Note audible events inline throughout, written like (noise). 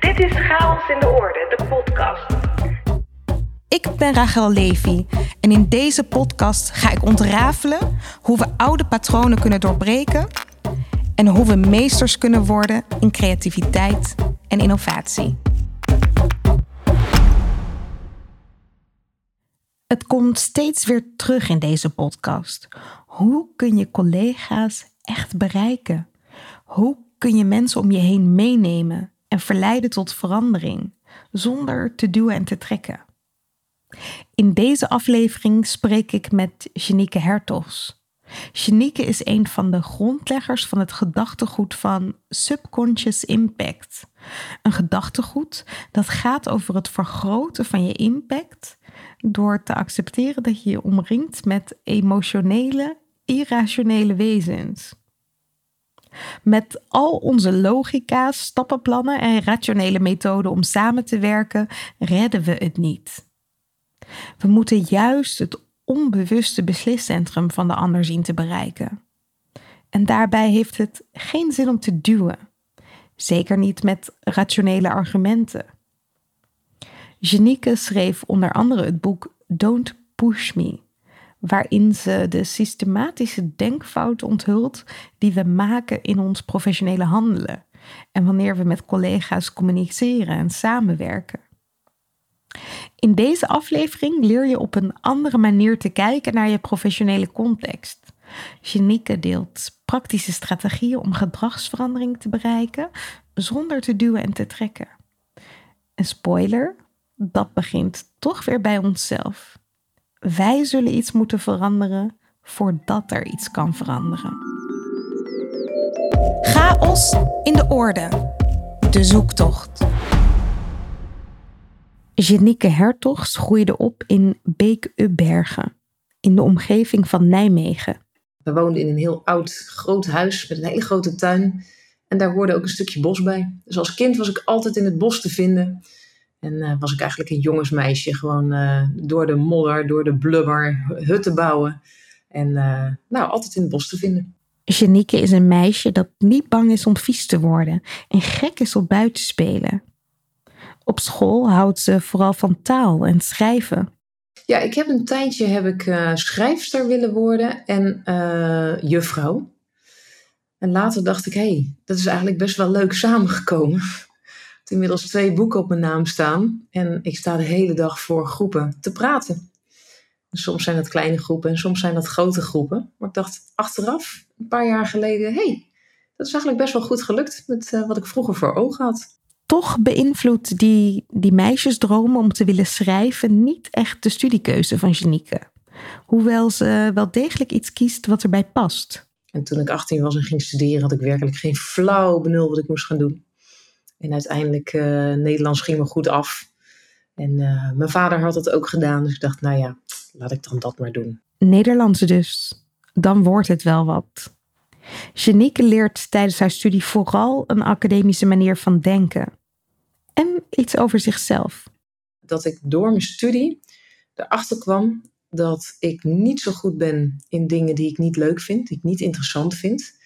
Dit is Chaos in de Orde, de podcast. Ik ben Rachel Levy en in deze podcast ga ik ontrafelen hoe we oude patronen kunnen doorbreken en hoe we meesters kunnen worden in creativiteit en innovatie. Het komt steeds weer terug in deze podcast. Hoe kun je collega's echt bereiken? Hoe kun je mensen om je heen meenemen en verleiden tot verandering zonder te duwen en te trekken? In deze aflevering spreek ik met Janieke Hertogs. Janieke is een van de grondleggers van het gedachtegoed van Subconscious Impact. Een gedachtegoed dat gaat over het vergroten van je impact door te accepteren dat je je omringt met emotionele, irrationele wezens. Met al onze logica's, stappenplannen en rationele methoden om samen te werken, redden we het niet. We moeten juist het onbewuste besliscentrum van de ander zien te bereiken. En daarbij heeft het geen zin om te duwen. Zeker niet met rationele argumenten. Janieke schreef onder andere het boek Don't Push Me, waarin ze de systematische denkfout onthult die we maken in ons professionele handelen en wanneer we met collega's communiceren en samenwerken. In deze aflevering leer je op een andere manier te kijken naar je professionele context. Janieke deelt praktische strategieën om gedragsverandering te bereiken zonder te duwen en te trekken. Een spoiler, dat begint toch weer bij onszelf. Wij zullen iets moeten veranderen voordat er iets kan veranderen. Chaos in de orde. De zoektocht. Janieke Hertogs groeide op in Beek-Ubbergen, in de omgeving van Nijmegen. We woonden in een heel oud, groot huis met een hele grote tuin. En daar hoorde ook een stukje bos bij. Dus als kind was ik altijd in het bos te vinden. En uh, was ik eigenlijk een jongensmeisje. Gewoon uh, door de modder, door de blubber, hutten bouwen. En uh, nou, altijd in het bos te vinden. Janieke is een meisje dat niet bang is om vies te worden en gek is op buiten spelen. Op school houdt ze vooral van taal en schrijven. Ja, ik heb een tijdje heb ik, schrijfster willen worden en juffrouw. En later dacht ik, hé, hey, dat is eigenlijk best wel leuk samengekomen. Inmiddels twee boeken op mijn naam staan. En ik sta de hele dag voor groepen te praten. Soms zijn dat kleine groepen en soms zijn dat grote groepen. Maar ik dacht achteraf, een paar jaar geleden, hé, hey, dat is eigenlijk best wel goed gelukt met uh, wat ik vroeger voor ogen had toch beïnvloedt die, die meisjesdromen om te willen schrijven niet echt de studiekeuze van Janieke. Hoewel ze wel degelijk iets kiest wat erbij past. En toen ik 18 was en ging studeren, had ik werkelijk geen flauw benul wat ik moest gaan doen. En uiteindelijk, uh, Nederlands ging me goed af. En uh, mijn vader had dat ook gedaan, dus ik dacht, nou ja, laat ik dan dat maar doen. Nederlands dus. Dan wordt het wel wat. Janieke leert tijdens haar studie vooral een academische manier van denken en iets over zichzelf. Dat ik door mijn studie erachter kwam dat ik niet zo goed ben in dingen die ik niet leuk vind, die ik niet interessant vind.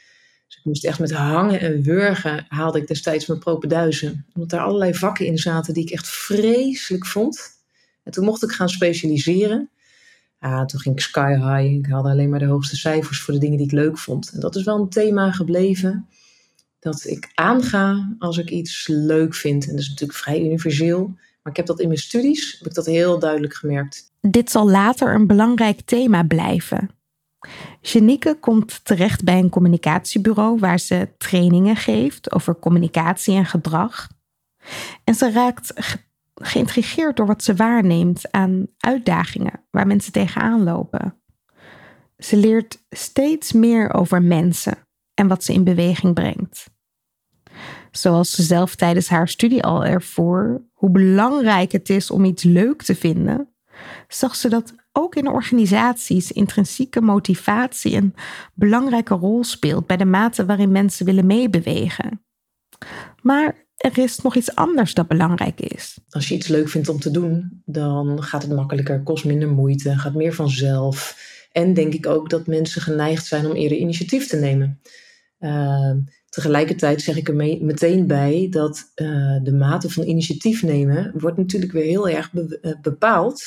Dus ik moest echt met hangen en wurgen haalde ik destijds mijn propenduizen. Omdat er allerlei vakken in zaten die ik echt vreselijk vond. En toen mocht ik gaan specialiseren. Ja, toen ging ik sky high. Ik haalde alleen maar de hoogste cijfers voor de dingen die ik leuk vond. En dat is wel een thema gebleven dat ik aanga als ik iets leuk vind. En dat is natuurlijk vrij universeel. Maar ik heb dat in mijn studies, heb ik dat heel duidelijk gemerkt. Dit zal later een belangrijk thema blijven. Janieke komt terecht bij een communicatiebureau waar ze trainingen geeft over communicatie en gedrag. En ze raakt ge geïntrigeerd door wat ze waarneemt aan uitdagingen waar mensen tegenaan lopen. Ze leert steeds meer over mensen en wat ze in beweging brengt zoals ze zelf tijdens haar studie al ervoor, hoe belangrijk het is om iets leuk te vinden, zag ze dat ook in organisaties intrinsieke motivatie een belangrijke rol speelt bij de mate waarin mensen willen meebewegen. Maar er is nog iets anders dat belangrijk is. Als je iets leuk vindt om te doen, dan gaat het makkelijker, kost minder moeite, gaat meer vanzelf. En denk ik ook dat mensen geneigd zijn om eerder initiatief te nemen. Uh, Tegelijkertijd zeg ik er meteen bij dat uh, de mate van initiatief nemen wordt natuurlijk weer heel erg be uh, bepaald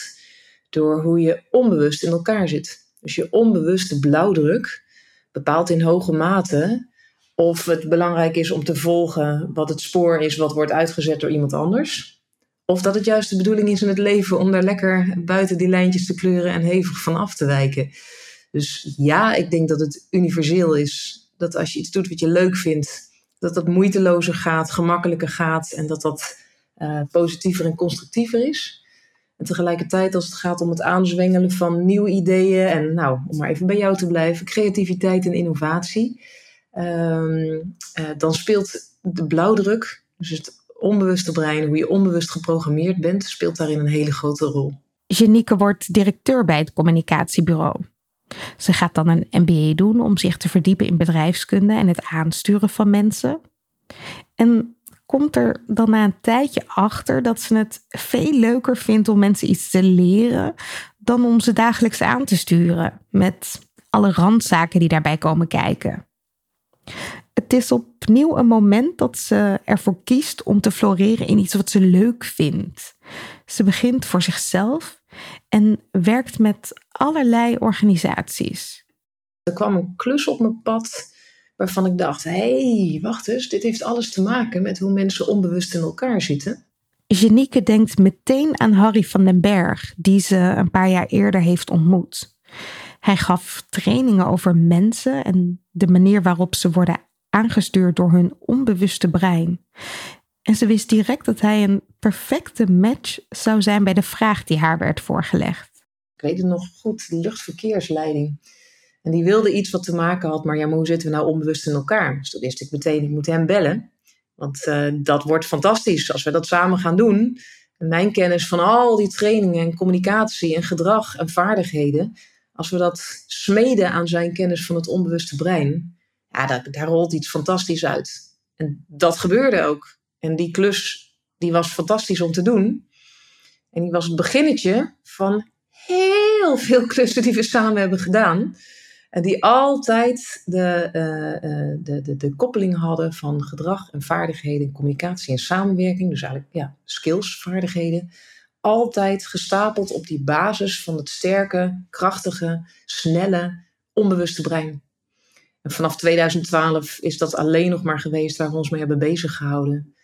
door hoe je onbewust in elkaar zit. Dus je onbewuste blauwdruk bepaalt in hoge mate of het belangrijk is om te volgen wat het spoor is wat wordt uitgezet door iemand anders. Of dat het juist de bedoeling is in het leven om daar lekker buiten die lijntjes te kleuren en hevig van af te wijken. Dus ja, ik denk dat het universeel is dat als je iets doet wat je leuk vindt, dat dat moeitelozer gaat, gemakkelijker gaat en dat dat uh, positiever en constructiever is. En tegelijkertijd, als het gaat om het aanzwengelen van nieuwe ideeën en, nou, om maar even bij jou te blijven, creativiteit en innovatie, uh, uh, dan speelt de blauwdruk, dus het onbewuste brein, hoe je onbewust geprogrammeerd bent, speelt daarin een hele grote rol. Janieke wordt directeur bij het communicatiebureau. Ze gaat dan een MBA doen om zich te verdiepen in bedrijfskunde en het aansturen van mensen. En komt er dan na een tijdje achter dat ze het veel leuker vindt om mensen iets te leren dan om ze dagelijks aan te sturen met alle randzaken die daarbij komen kijken. Het is opnieuw een moment dat ze ervoor kiest om te floreren in iets wat ze leuk vindt. Ze begint voor zichzelf en werkt met allerlei organisaties. Er kwam een klus op mijn pad waarvan ik dacht: hé, hey, wacht eens, dit heeft alles te maken met hoe mensen onbewust in elkaar zitten. Janieke denkt meteen aan Harry van den Berg, die ze een paar jaar eerder heeft ontmoet. Hij gaf trainingen over mensen en de manier waarop ze worden aangestuurd door hun onbewuste brein. En ze wist direct dat hij een perfecte match zou zijn bij de vraag die haar werd voorgelegd. Ik weet het nog goed, de luchtverkeersleiding. En die wilde iets wat te maken had, maar ja, maar hoe zitten we nou onbewust in elkaar? Dus toen wist ik meteen, ik moet hem bellen. Want uh, dat wordt fantastisch als we dat samen gaan doen. En mijn kennis van al die trainingen en communicatie en gedrag en vaardigheden, als we dat smeden aan zijn kennis van het onbewuste brein, ja, daar, daar rolt iets fantastisch uit. En dat gebeurde ook. En die klus die was fantastisch om te doen. En die was het beginnetje van heel veel klussen die we samen hebben gedaan. En die altijd de, uh, de, de, de koppeling hadden van gedrag en vaardigheden, communicatie en samenwerking. Dus eigenlijk ja, skills, vaardigheden. Altijd gestapeld op die basis van het sterke, krachtige, snelle, onbewuste brein. En vanaf 2012 is dat alleen nog maar geweest waar we ons mee hebben bezig gehouden.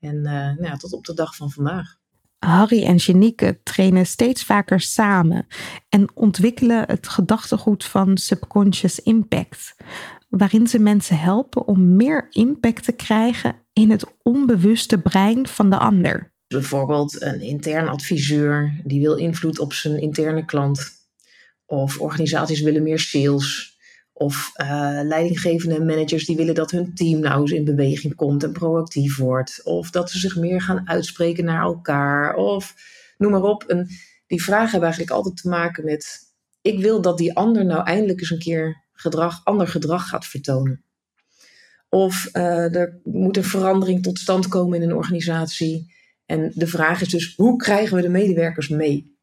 En uh, nou ja, tot op de dag van vandaag. Harry en Janieke trainen steeds vaker samen en ontwikkelen het gedachtegoed van subconscious impact, waarin ze mensen helpen om meer impact te krijgen in het onbewuste brein van de ander. Bijvoorbeeld een intern adviseur die wil invloed op zijn interne klant, of organisaties willen meer sales. Of uh, leidinggevende managers die willen dat hun team nou eens in beweging komt en proactief wordt. Of dat ze zich meer gaan uitspreken naar elkaar. Of noem maar op. En die vragen hebben eigenlijk altijd te maken met: ik wil dat die ander nou eindelijk eens een keer gedrag, ander gedrag gaat vertonen. Of uh, er moet een verandering tot stand komen in een organisatie. En de vraag is dus: hoe krijgen we de medewerkers mee?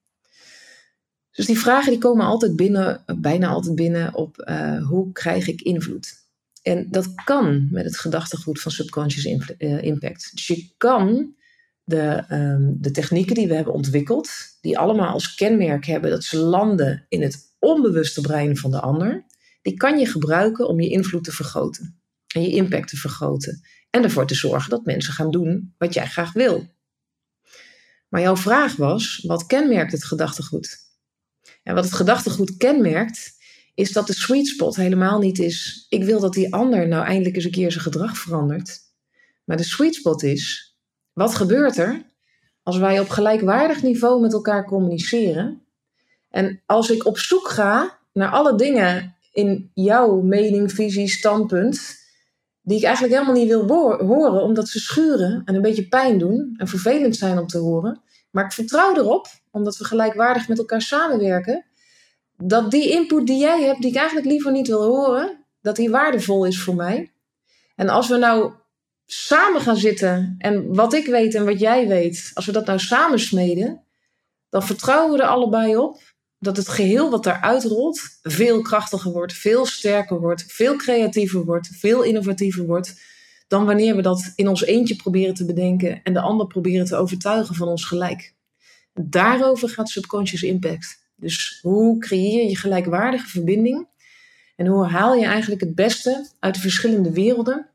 Dus die vragen die komen altijd binnen, bijna altijd binnen op uh, hoe krijg ik invloed? En dat kan met het gedachtegoed van subconscious uh, impact. Dus je kan de, um, de technieken die we hebben ontwikkeld, die allemaal als kenmerk hebben dat ze landen in het onbewuste brein van de ander, die kan je gebruiken om je invloed te vergroten en je impact te vergroten. En ervoor te zorgen dat mensen gaan doen wat jij graag wil. Maar jouw vraag was: wat kenmerkt het gedachtegoed? En wat het gedachtegoed kenmerkt, is dat de sweet spot helemaal niet is: ik wil dat die ander nou eindelijk eens een keer zijn gedrag verandert. Maar de sweet spot is: wat gebeurt er als wij op gelijkwaardig niveau met elkaar communiceren? En als ik op zoek ga naar alle dingen in jouw mening, visie, standpunt, die ik eigenlijk helemaal niet wil horen, omdat ze schuren en een beetje pijn doen en vervelend zijn om te horen. Maar ik vertrouw erop omdat we gelijkwaardig met elkaar samenwerken, dat die input die jij hebt, die ik eigenlijk liever niet wil horen, dat die waardevol is voor mij. En als we nou samen gaan zitten en wat ik weet en wat jij weet, als we dat nou samen smeden, dan vertrouwen we er allebei op dat het geheel wat daaruit rolt veel krachtiger wordt, veel sterker wordt, veel creatiever wordt, veel innovatiever wordt dan wanneer we dat in ons eentje proberen te bedenken en de ander proberen te overtuigen van ons gelijk. Daarover gaat subconscious impact. Dus hoe creëer je gelijkwaardige verbinding en hoe haal je eigenlijk het beste uit de verschillende werelden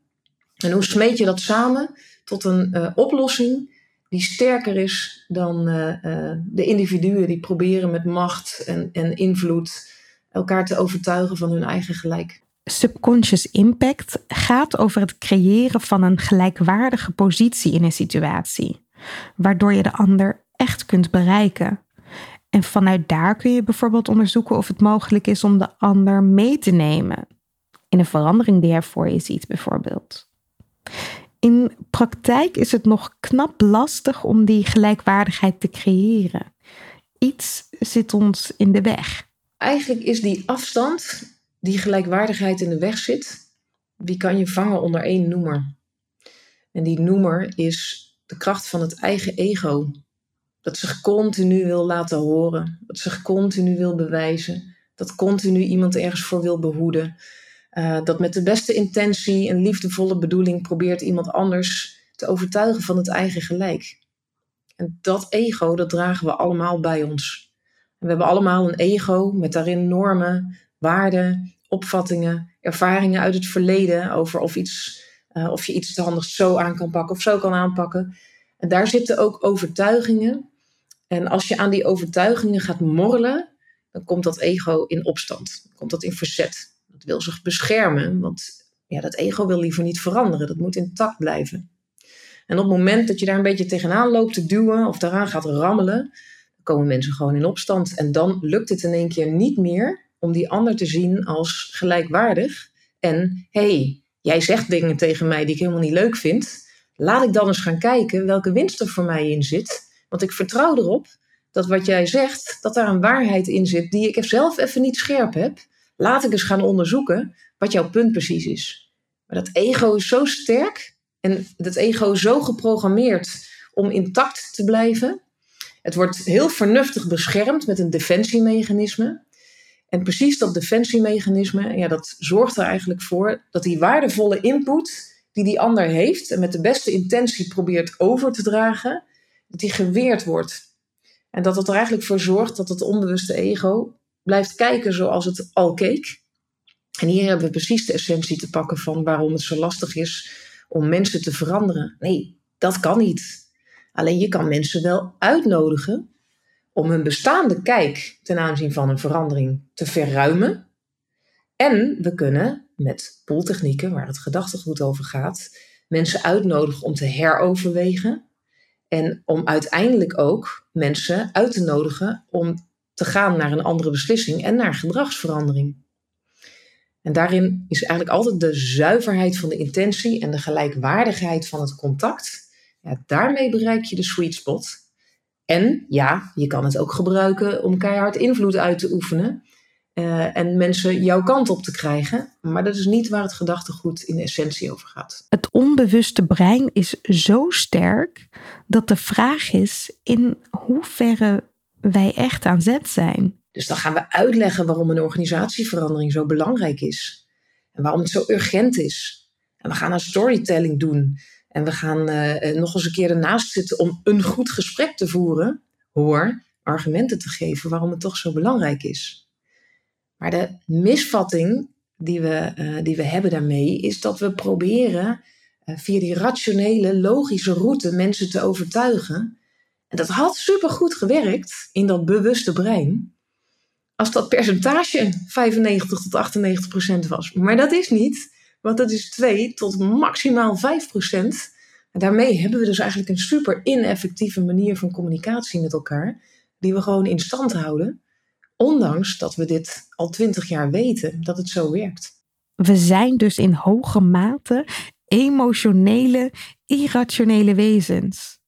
en hoe smeet je dat samen tot een uh, oplossing die sterker is dan uh, uh, de individuen die proberen met macht en, en invloed elkaar te overtuigen van hun eigen gelijk. Subconscious impact gaat over het creëren van een gelijkwaardige positie in een situatie, waardoor je de ander echt kunt bereiken. En vanuit daar kun je bijvoorbeeld onderzoeken of het mogelijk is om de ander mee te nemen in een verandering die er voor je ziet, bijvoorbeeld. In praktijk is het nog knap lastig om die gelijkwaardigheid te creëren. Iets zit ons in de weg. Eigenlijk is die afstand die gelijkwaardigheid in de weg zit, die kan je vangen onder één noemer. En die noemer is de kracht van het eigen ego. Dat zich continu wil laten horen, dat zich continu wil bewijzen, dat continu iemand ergens voor wil behoeden. Uh, dat met de beste intentie en liefdevolle bedoeling probeert iemand anders te overtuigen van het eigen gelijk. En dat ego, dat dragen we allemaal bij ons. En we hebben allemaal een ego met daarin normen, waarden, opvattingen, ervaringen uit het verleden over of, iets, uh, of je iets te handig zo aan kan pakken of zo kan aanpakken. En daar zitten ook overtuigingen. En als je aan die overtuigingen gaat morrelen, dan komt dat ego in opstand. Dan komt dat in verzet. Dat wil zich beschermen, want ja, dat ego wil liever niet veranderen. Dat moet intact blijven. En op het moment dat je daar een beetje tegenaan loopt te duwen of daaraan gaat rammelen, dan komen mensen gewoon in opstand. En dan lukt het in één keer niet meer om die ander te zien als gelijkwaardig. En hey, jij zegt dingen tegen mij die ik helemaal niet leuk vind. Laat ik dan eens gaan kijken welke winst er voor mij in zit. Want ik vertrouw erop dat wat jij zegt, dat daar een waarheid in zit die ik zelf even niet scherp heb. Laat ik eens gaan onderzoeken wat jouw punt precies is. Maar dat ego is zo sterk en dat ego zo geprogrammeerd om intact te blijven. Het wordt heel vernuftig beschermd met een defensiemechanisme. En precies dat defensiemechanisme, ja, dat zorgt er eigenlijk voor dat die waardevolle input die die ander heeft en met de beste intentie probeert over te dragen, die geweerd wordt. En dat het er eigenlijk voor zorgt dat het onbewuste ego blijft kijken zoals het al keek. En hier hebben we precies de essentie te pakken van waarom het zo lastig is om mensen te veranderen. Nee, dat kan niet. Alleen je kan mensen wel uitnodigen om hun bestaande kijk ten aanzien van een verandering te verruimen. En we kunnen met pooltechnieken, waar het gedachtegoed over gaat, mensen uitnodigen om te heroverwegen. En om uiteindelijk ook mensen uit te nodigen om te gaan naar een andere beslissing en naar gedragsverandering. En daarin is eigenlijk altijd de zuiverheid van de intentie en de gelijkwaardigheid van het contact. Ja, daarmee bereik je de sweet spot. En ja, je kan het ook gebruiken om keihard invloed uit te oefenen. Uh, en mensen jouw kant op te krijgen. Maar dat is niet waar het gedachtegoed in de essentie over gaat. Het onbewuste brein is zo sterk dat de vraag is in hoeverre wij echt aan zet zijn. Dus dan gaan we uitleggen waarom een organisatieverandering zo belangrijk is. En waarom het zo urgent is. En we gaan een storytelling doen. En we gaan uh, nog eens een keer ernaast zitten om een goed gesprek te voeren. Hoor, argumenten te geven waarom het toch zo belangrijk is. Maar de misvatting die we, uh, die we hebben daarmee is dat we proberen via die rationele, logische route mensen te overtuigen. En dat had supergoed gewerkt in dat bewuste brein. Als dat percentage 95 tot 98 procent was. Maar dat is niet. Want dat is 2 tot maximaal 5 procent. En daarmee hebben we dus eigenlijk een super ineffectieve manier van communicatie met elkaar, die we gewoon in stand houden, ondanks dat we dit al 20 jaar weten dat het zo werkt. We zijn dus in hoge mate emotionele, irrationele wezens.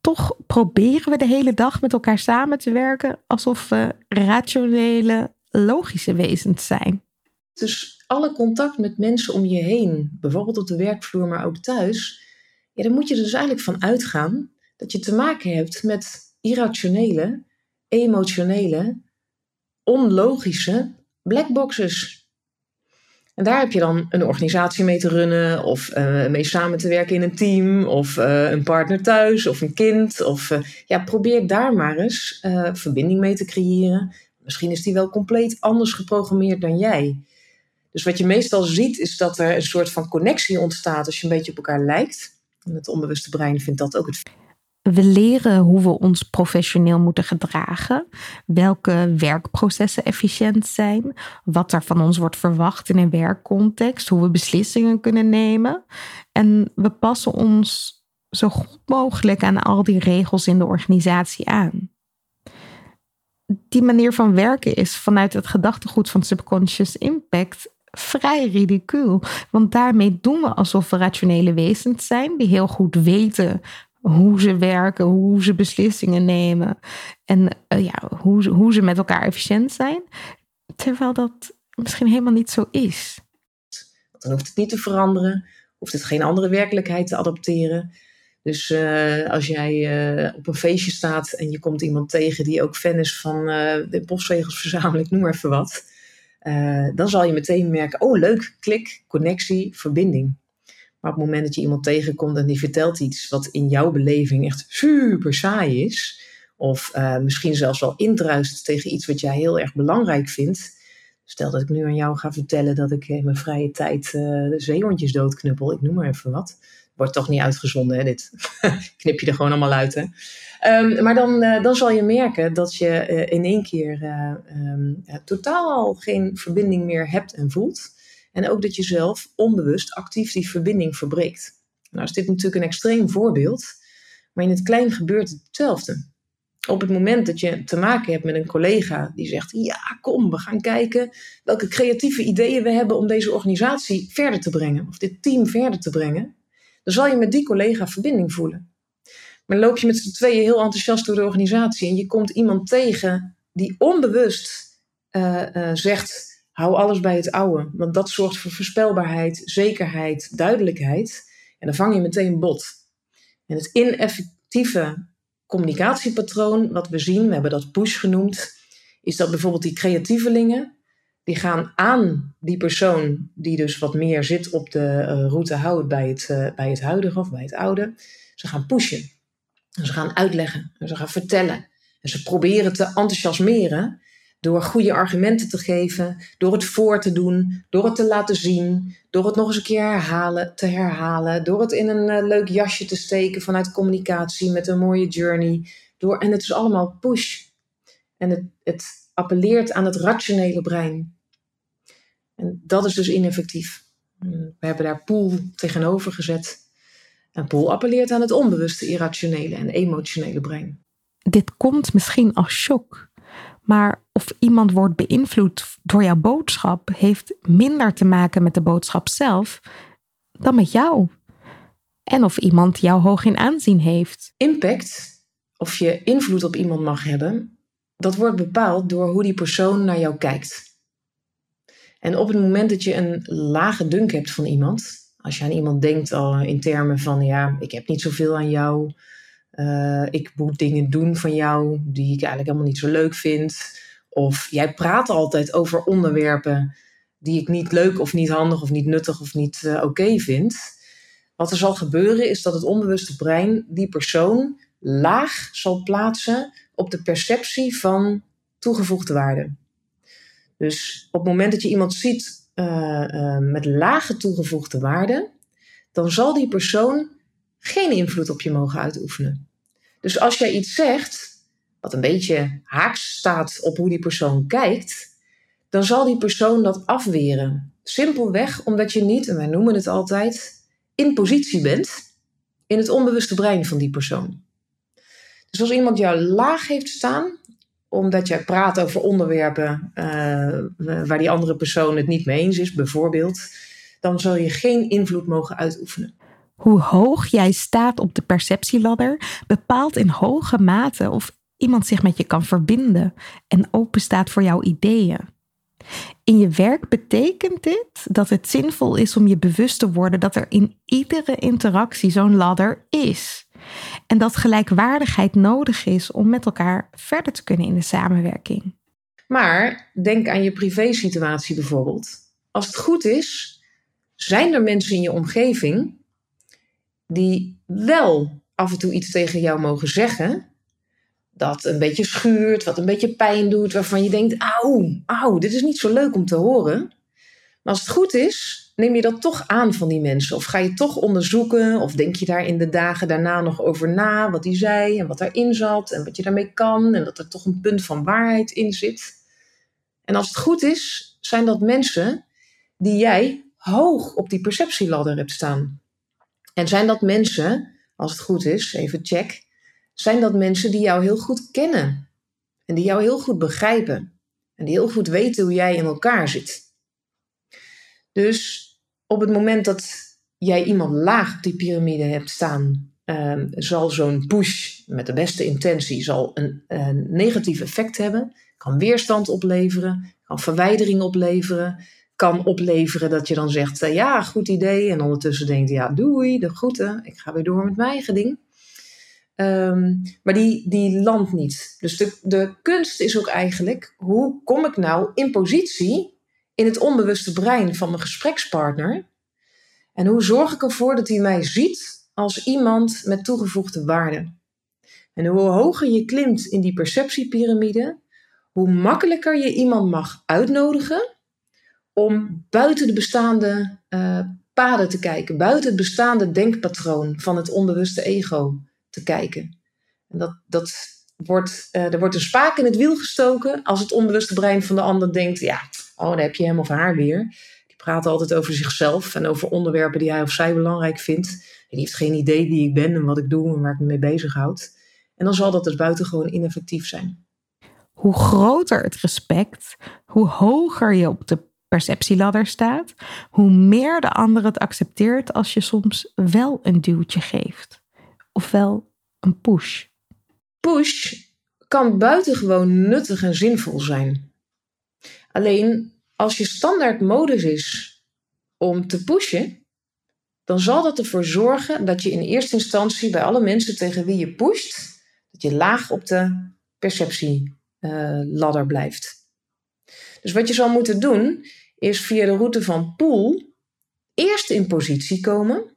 Toch proberen we de hele dag met elkaar samen te werken alsof we rationele, logische wezens zijn. Dus alle contact met mensen om je heen, bijvoorbeeld op de werkvloer, maar ook thuis, ja, dan moet je er dus eigenlijk van uitgaan dat je te maken hebt met irrationele, emotionele, onlogische blackboxes. En daar heb je dan een organisatie mee te runnen, of uh, mee samen te werken in een team, of uh, een partner thuis, of een kind. Of uh, ja, probeer daar maar eens verbinding mee te creëren. Misschien is die wel compleet anders geprogrammeerd dan jij. Dus wat je meestal ziet, is dat er een soort van connectie ontstaat als je een beetje op elkaar lijkt. En het onbewuste brein vindt dat ook het we leren hoe we ons professioneel moeten gedragen, welke werkprocessen efficiënt zijn, wat er van ons wordt verwacht in een werkcontext, hoe we beslissingen kunnen nemen. En we passen ons zo goed mogelijk aan al die regels in de organisatie aan. Die manier van werken is vanuit het gedachtegoed van subconscious impact vrij ridicuul. Want daarmee doen we alsof we rationele wezens zijn die heel goed weten hoe ze werken, hoe ze beslissingen nemen en uh, ja, hoe, hoe ze met elkaar efficiënt zijn. Terwijl dat misschien helemaal niet zo is. Dan hoeft het niet te veranderen, hoeft het geen andere werkelijkheid te adopteren. Dus uh, als jij uh, op een feestje staat en je komt iemand tegen die ook fan is van de postzegels verzamelen, noem maar even wat. Dan zal je meteen merken, oh leuk, klik, connectie, verbinding. Maar op het moment dat je iemand tegenkomt en die vertelt iets wat in jouw beleving echt super saai is, of uh, misschien zelfs wel indruist tegen iets wat jij heel erg belangrijk vindt. Stel dat ik nu aan jou ga vertellen dat ik in mijn vrije tijd uh, zeehondjes doodknuppel, ik noem maar even wat. Wordt toch niet uitgezonden, hè, dit. (laughs) Knip je er gewoon allemaal uit, hè. Um, maar dan, uh, dan zal je merken dat je in één keer um, totaal geen verbinding meer hebt en voelt. En ook dat je zelf onbewust actief die verbinding verbreekt. Nou is dit natuurlijk een extreem voorbeeld, maar in het klein gebeurt hetzelfde. Op het moment dat je te maken hebt met een collega die zegt: Ja, kom, we gaan kijken welke creatieve ideeën we hebben om deze organisatie verder te brengen, of dit team verder te brengen, dan zal je met die collega verbinding voelen. Maar loop je met z'n tweeën heel enthousiast door de organisatie en je komt iemand tegen die onbewust uh, uh, zegt: hou alles bij het oude. Want dat zorgt voor voorspelbaarheid, zekerheid, duidelijkheid. En dan vang je meteen bot. En het ineffectieve communicatiepatroon wat we zien, we hebben dat push genoemd, is dat bijvoorbeeld die creatievelingen, die gaan aan die persoon die dus wat meer zit op de uh, route houdt bij het, bij het huidige of bij het oude, ze gaan pushen. Ze gaan uitleggen en ze gaan vertellen. En ze proberen te enthousiasmeren. Door goede argumenten te geven, door het voor te doen, door het te laten zien, door het nog eens een keer herhalen, te herhalen, door het in een uh, leuk jasje te steken vanuit communicatie met een mooie journey. Door, en het is allemaal push. En het, het appelleert aan het rationele brein. En dat is dus ineffectief. We hebben daar pool tegenover gezet. En pool appelleert aan het onbewuste, irrationele en emotionele brein. Dit komt misschien als shock. Maar of iemand wordt beïnvloed door jouw boodschap, heeft minder te maken met de boodschap zelf dan met jou. En of iemand jou hoog in aanzien heeft. Impact, of je invloed op iemand mag hebben, dat wordt bepaald door hoe die persoon naar jou kijkt. En op het moment dat je een lage dunk hebt van iemand, als je aan iemand denkt in termen van ja, ik heb niet zoveel aan jou, uh, ik moet dingen doen van jou die ik eigenlijk helemaal niet zo leuk vind. Of jij praat altijd over onderwerpen die ik niet leuk of niet handig of niet nuttig of niet uh, oké vind. Wat er zal gebeuren is dat het onbewuste brein die persoon laag zal plaatsen op de perceptie van toegevoegde waarde. Dus op het moment dat je iemand ziet uh, met lage toegevoegde waarde, dan zal die persoon geen invloed op je mogen uitoefenen. Dus als jij iets zegt, wat een beetje haaks staat op hoe die persoon kijkt, dan zal die persoon dat afweren. Simpelweg omdat je niet, en wij noemen het altijd, in positie bent in het onbewuste brein van die persoon. Dus als iemand jou laag heeft staan, omdat jij praat over onderwerpen uh, waar die andere persoon het niet mee eens is, bijvoorbeeld, dan zal je geen invloed mogen uitoefenen. Hoe hoog jij staat op de perceptieladder bepaalt in hoge mate of iemand zich met je kan verbinden en open staat voor jouw ideeën. In je werk betekent dit dat het zinvol is om je bewust te worden dat er in iedere interactie zo'n ladder is. En dat gelijkwaardigheid nodig is om met elkaar verder te kunnen in de samenwerking. Maar denk aan je privésituatie bijvoorbeeld. Als het goed is, zijn er mensen in je omgeving die wel af en toe iets tegen jou mogen zeggen. Dat een beetje schuurt, wat een beetje pijn doet, waarvan je denkt: auw, auw, dit is niet zo leuk om te horen. Maar als het goed is, neem je dat toch aan van die mensen? Of ga je toch onderzoeken? Of denk je daar in de dagen daarna nog over na, wat die zei en wat daarin zat en wat je daarmee kan en dat er toch een punt van waarheid in zit? En als het goed is, zijn dat mensen die jij hoog op die perceptieladder hebt staan. En zijn dat mensen, als het goed is, even check, zijn dat mensen die jou heel goed kennen en die jou heel goed begrijpen en die heel goed weten hoe jij in elkaar zit. Dus op het moment dat jij iemand laag op die piramide hebt staan, uh, zal zo'n push met de beste intentie zal een, een negatief effect hebben. Kan weerstand opleveren, kan verwijdering opleveren, kan opleveren dat je dan zegt, uh, ja, goed idee. En ondertussen denkt, ja, doei, de groeten, ik ga weer door met mijn eigen ding. Um, maar die, die landt niet. Dus de, de kunst is ook eigenlijk, hoe kom ik nou in positie in het onbewuste brein van mijn gesprekspartner? En hoe zorg ik ervoor dat hij mij ziet als iemand met toegevoegde waarde? En hoe hoger je klimt in die perceptiepyramide, hoe makkelijker je iemand mag uitnodigen om buiten de bestaande uh, paden te kijken, buiten het bestaande denkpatroon van het onbewuste ego te kijken. En dat, dat wordt, uh, er wordt een spaak in het wiel gestoken als het onbewuste brein van de ander denkt, ja, oh, daar heb je hem of haar weer. Die praat altijd over zichzelf en over onderwerpen die hij of zij belangrijk vindt. En die heeft geen idee wie ik ben en wat ik doe en waar ik me mee bezighoud. En dan zal dat dus buitengewoon ineffectief zijn. Hoe groter het respect, hoe hoger je op de perceptieladder staat, hoe meer de ander het accepteert als je soms wel een duwtje geeft. Ofwel een push. Push kan buitengewoon nuttig en zinvol zijn. Alleen als je standaard modus is om te pushen, dan zal dat ervoor zorgen dat je in eerste instantie bij alle mensen tegen wie je pusht, dat je laag op de perceptieladder uh, blijft. Dus wat je zal moeten doen, is via de route van pool eerst in positie komen.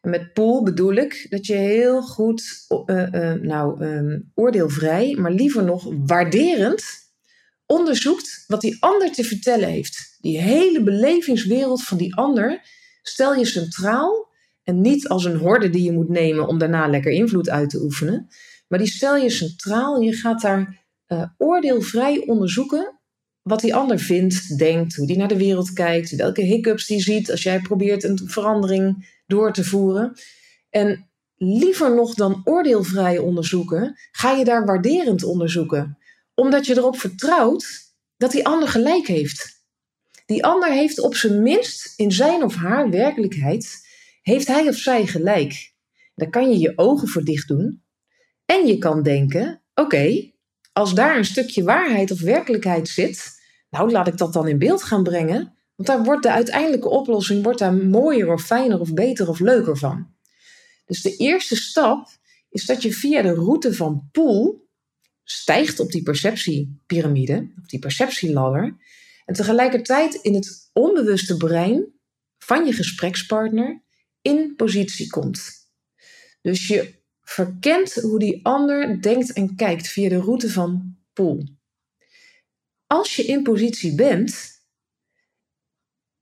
En met pool bedoel ik dat je heel goed, uh, uh, nou, um, oordeelvrij, maar liever nog waarderend onderzoekt wat die ander te vertellen heeft. Die hele belevingswereld van die ander stel je centraal en niet als een horde die je moet nemen om daarna lekker invloed uit te oefenen. Maar die stel je centraal en je gaat daar uh, oordeelvrij onderzoeken wat die ander vindt, denkt, hoe die naar de wereld kijkt, welke hiccups die ziet als jij probeert een verandering door te voeren. En liever nog dan oordeelvrij onderzoeken, ga je daar waarderend onderzoeken omdat je erop vertrouwt dat die ander gelijk heeft. Die ander heeft op zijn minst in zijn of haar werkelijkheid, heeft hij of zij gelijk. Daar kan je je ogen voor dicht doen. En je kan denken, oké, als daar een stukje waarheid of werkelijkheid zit, nou laat ik dat dan in beeld gaan brengen. Want daar wordt de uiteindelijke oplossing wordt daar mooier of fijner of beter of leuker van. Dus de eerste stap is dat je via de route van pool stijgt op die perceptiepyramide, op die perceptieladder. En tegelijkertijd in het onbewuste brein van je gesprekspartner in positie komt. Dus je verkent hoe die ander denkt en kijkt via de route van pool. Als je in positie bent,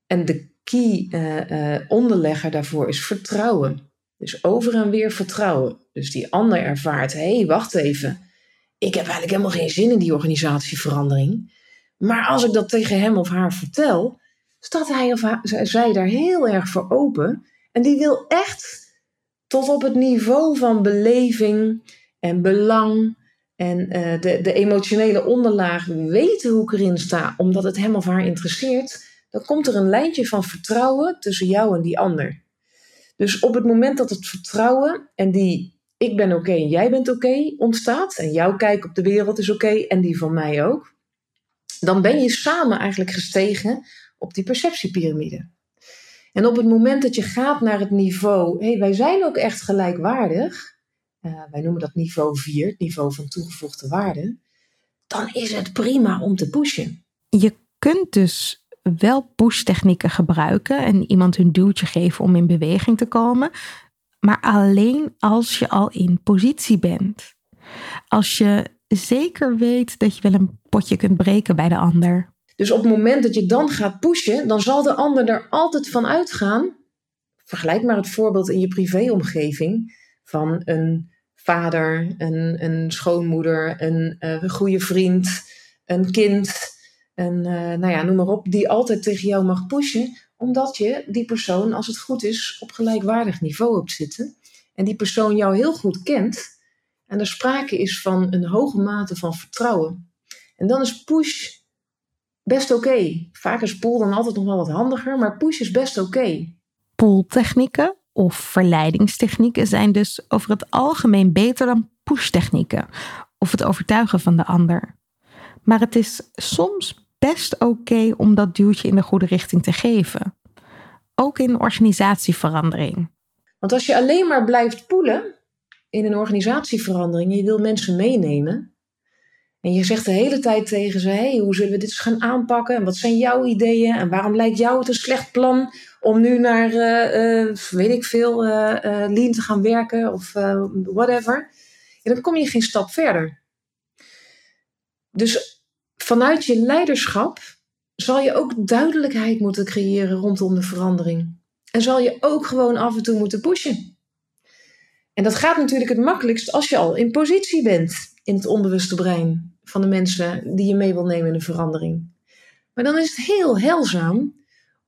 en de key uh, uh, onderlegger daarvoor is vertrouwen. Dus over en weer vertrouwen. Dus die ander ervaart, hé, hey, wacht even ik heb eigenlijk helemaal geen zin in die organisatieverandering. Maar als ik dat tegen hem of haar vertel, staat hij of zij daar heel erg voor open. En die wil echt tot op het niveau van beleving en belang en uh, de, de emotionele onderlaag weten hoe ik erin sta, omdat het hem of haar interesseert. Dan komt er een lijntje van vertrouwen tussen jou en die ander. Dus op het moment dat het vertrouwen en die ik ben oké en jij bent oké ontstaat. En jouw kijk op de wereld is oké en die van mij ook. Dan ben je samen eigenlijk gestegen op die perceptiepyramide. En op het moment dat je gaat naar het niveau, hey, wij zijn ook echt gelijkwaardig. Uh, wij noemen dat niveau 4, het niveau van toegevoegde waarde. dan is het prima om te pushen. Je kunt dus wel push-technieken gebruiken en iemand een duwtje geven om in beweging te komen, maar alleen als je al in positie bent. Als je zeker weet dat je wel een potje kunt breken bij de ander. Dus op het moment dat je dan gaat pushen, dan zal de ander er altijd van uitgaan. Vergelijk maar het voorbeeld in je privéomgeving van een vader, een, een schoonmoeder, een, uh, goede vriend, een kind, een, uh, nou ja, noem maar op, die altijd tegen jou mag pushen, omdat je die persoon, als het goed is, op gelijkwaardig niveau hebt zitten en die persoon jou heel goed kent en er sprake is van een hoge mate van vertrouwen. En dan is push best oké. Vaak is pull dan altijd nog wel wat handiger, maar push is best oké. Okay. Pull-technieken of verleidingstechnieken zijn dus over het algemeen beter dan push-technieken of het overtuigen van de ander. Maar het is soms best oké om dat duwtje in de goede richting te geven. Ook in organisatieverandering. Want als je alleen maar blijft poelen in een organisatieverandering, je wil mensen meenemen. En je zegt de hele tijd tegen ze: hey, hoe zullen we dit gaan aanpakken? En wat zijn jouw ideeën? En waarom lijkt jou het een slecht plan om nu naar, uh, uh, weet ik veel, uh, lean te gaan werken of whatever? Dan kom je geen stap verder. Dus vanuit je leiderschap zal je ook duidelijkheid moeten creëren rondom de verandering. En zal je ook gewoon af en toe moeten pushen. En dat gaat natuurlijk het makkelijkst als je al in positie bent in het onbewuste brein van de mensen die je mee wil nemen in de verandering. Maar dan is het heel heilzaam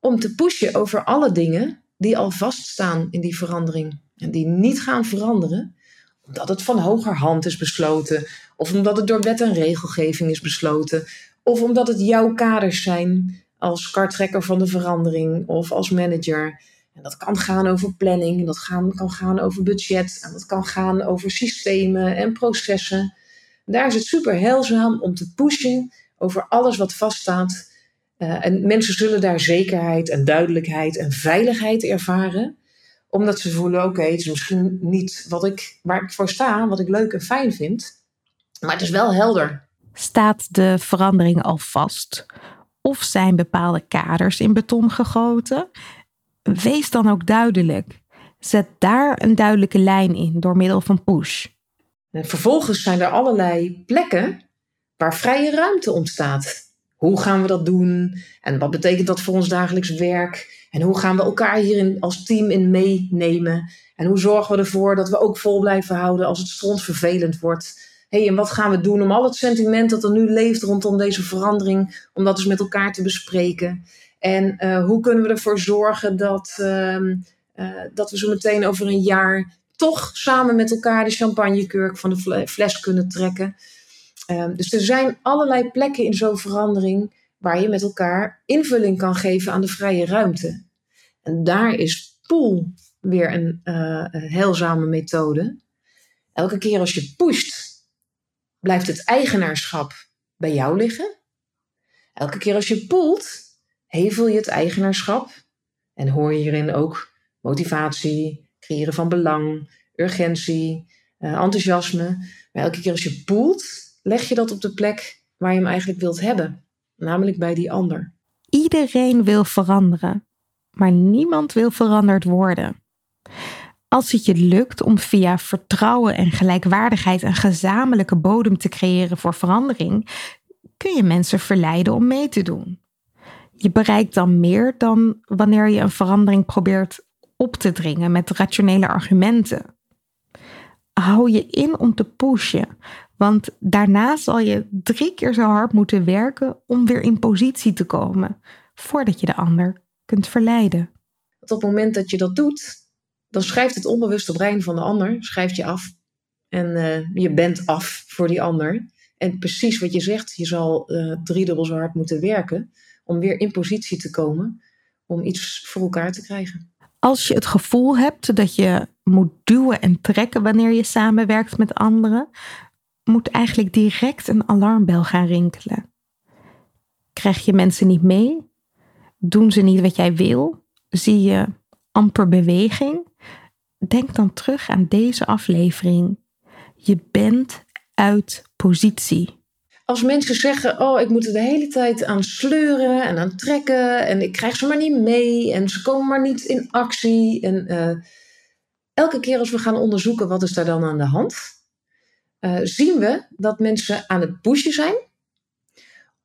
om te pushen over alle dingen die al vaststaan in die verandering en die niet gaan veranderen, omdat het van hoger hand is besloten, of omdat het door wet en regelgeving is besloten, of omdat het jouw kaders zijn als kartrekker van de verandering of als manager. En dat kan gaan over planning, dat kan gaan over budget, en dat kan gaan over systemen en processen. Daar is het super heilzaam om te pushen over alles wat vaststaat. Uh, en mensen zullen daar zekerheid en duidelijkheid en veiligheid ervaren omdat ze voelen, oké, het is misschien niet wat ik, waar ik voor sta, wat ik leuk en fijn vind. Maar het is wel helder. Staat de verandering al vast? Of zijn bepaalde kaders in beton gegoten? Wees dan ook duidelijk. Zet daar een duidelijke lijn in door middel van push. En vervolgens zijn er allerlei plekken waar vrije ruimte ontstaat. Hoe gaan we dat doen? En wat betekent dat voor ons dagelijks werk? En hoe gaan we elkaar hierin als team in meenemen? En hoe zorgen we ervoor dat we ook vol blijven houden als het stront vervelend wordt? Hey, en wat gaan we doen om al het sentiment dat er nu leeft rondom deze verandering, om dat eens met elkaar te bespreken? En uh, hoe kunnen we ervoor zorgen dat, uh, uh, dat we zo meteen over een jaar toch samen met elkaar de champagnekurk van de fles kunnen trekken? Um, dus er zijn allerlei plekken in zo'n verandering waar je met elkaar invulling kan geven aan de vrije ruimte. En daar is pool weer een, uh, een heilzame methode. Elke keer als je pusht, blijft het eigenaarschap bij jou liggen. Elke keer als je poelt, hevel je het eigenaarschap en hoor je hierin ook motivatie, creëren van belang, urgentie, uh, enthousiasme. Maar elke keer als je poelt, leg je dat op de plek waar je hem eigenlijk wilt hebben, namelijk bij die ander. Iedereen wil veranderen, maar niemand wil veranderd worden. Als het je lukt om via vertrouwen en gelijkwaardigheid een gezamenlijke bodem te creëren voor verandering, kun je mensen verleiden om mee te doen. Je bereikt dan meer dan wanneer je een verandering probeert op te dringen met rationele argumenten. Hou je in om te pushen, want daarna zal je drie keer zo hard moeten werken om weer in positie te komen, voordat je de ander kunt verleiden. op het moment dat je dat doet, dan schrijft het onbewuste brein van de ander schrijft je af. En uh, je bent af voor die ander. En precies wat je zegt, je zal uh, driedubbel zo hard moeten werken om weer in positie te komen om iets voor elkaar te krijgen. Als je het gevoel hebt dat je moet duwen en trekken wanneer je samenwerkt met anderen, moet eigenlijk direct een alarmbel gaan rinkelen. Krijg je mensen niet mee? Doen ze niet wat jij wil? Zie je amper beweging? Denk dan terug aan deze aflevering. Je bent uit positie. als mensen zeggen: Oh, ik moet er de hele tijd aan sleuren en aan trekken. En ik krijg ze maar niet mee. En ze komen maar niet in actie. En uh, elke keer als we gaan onderzoeken wat is daar dan aan de hand, uh, zien we dat mensen aan het pushen zijn.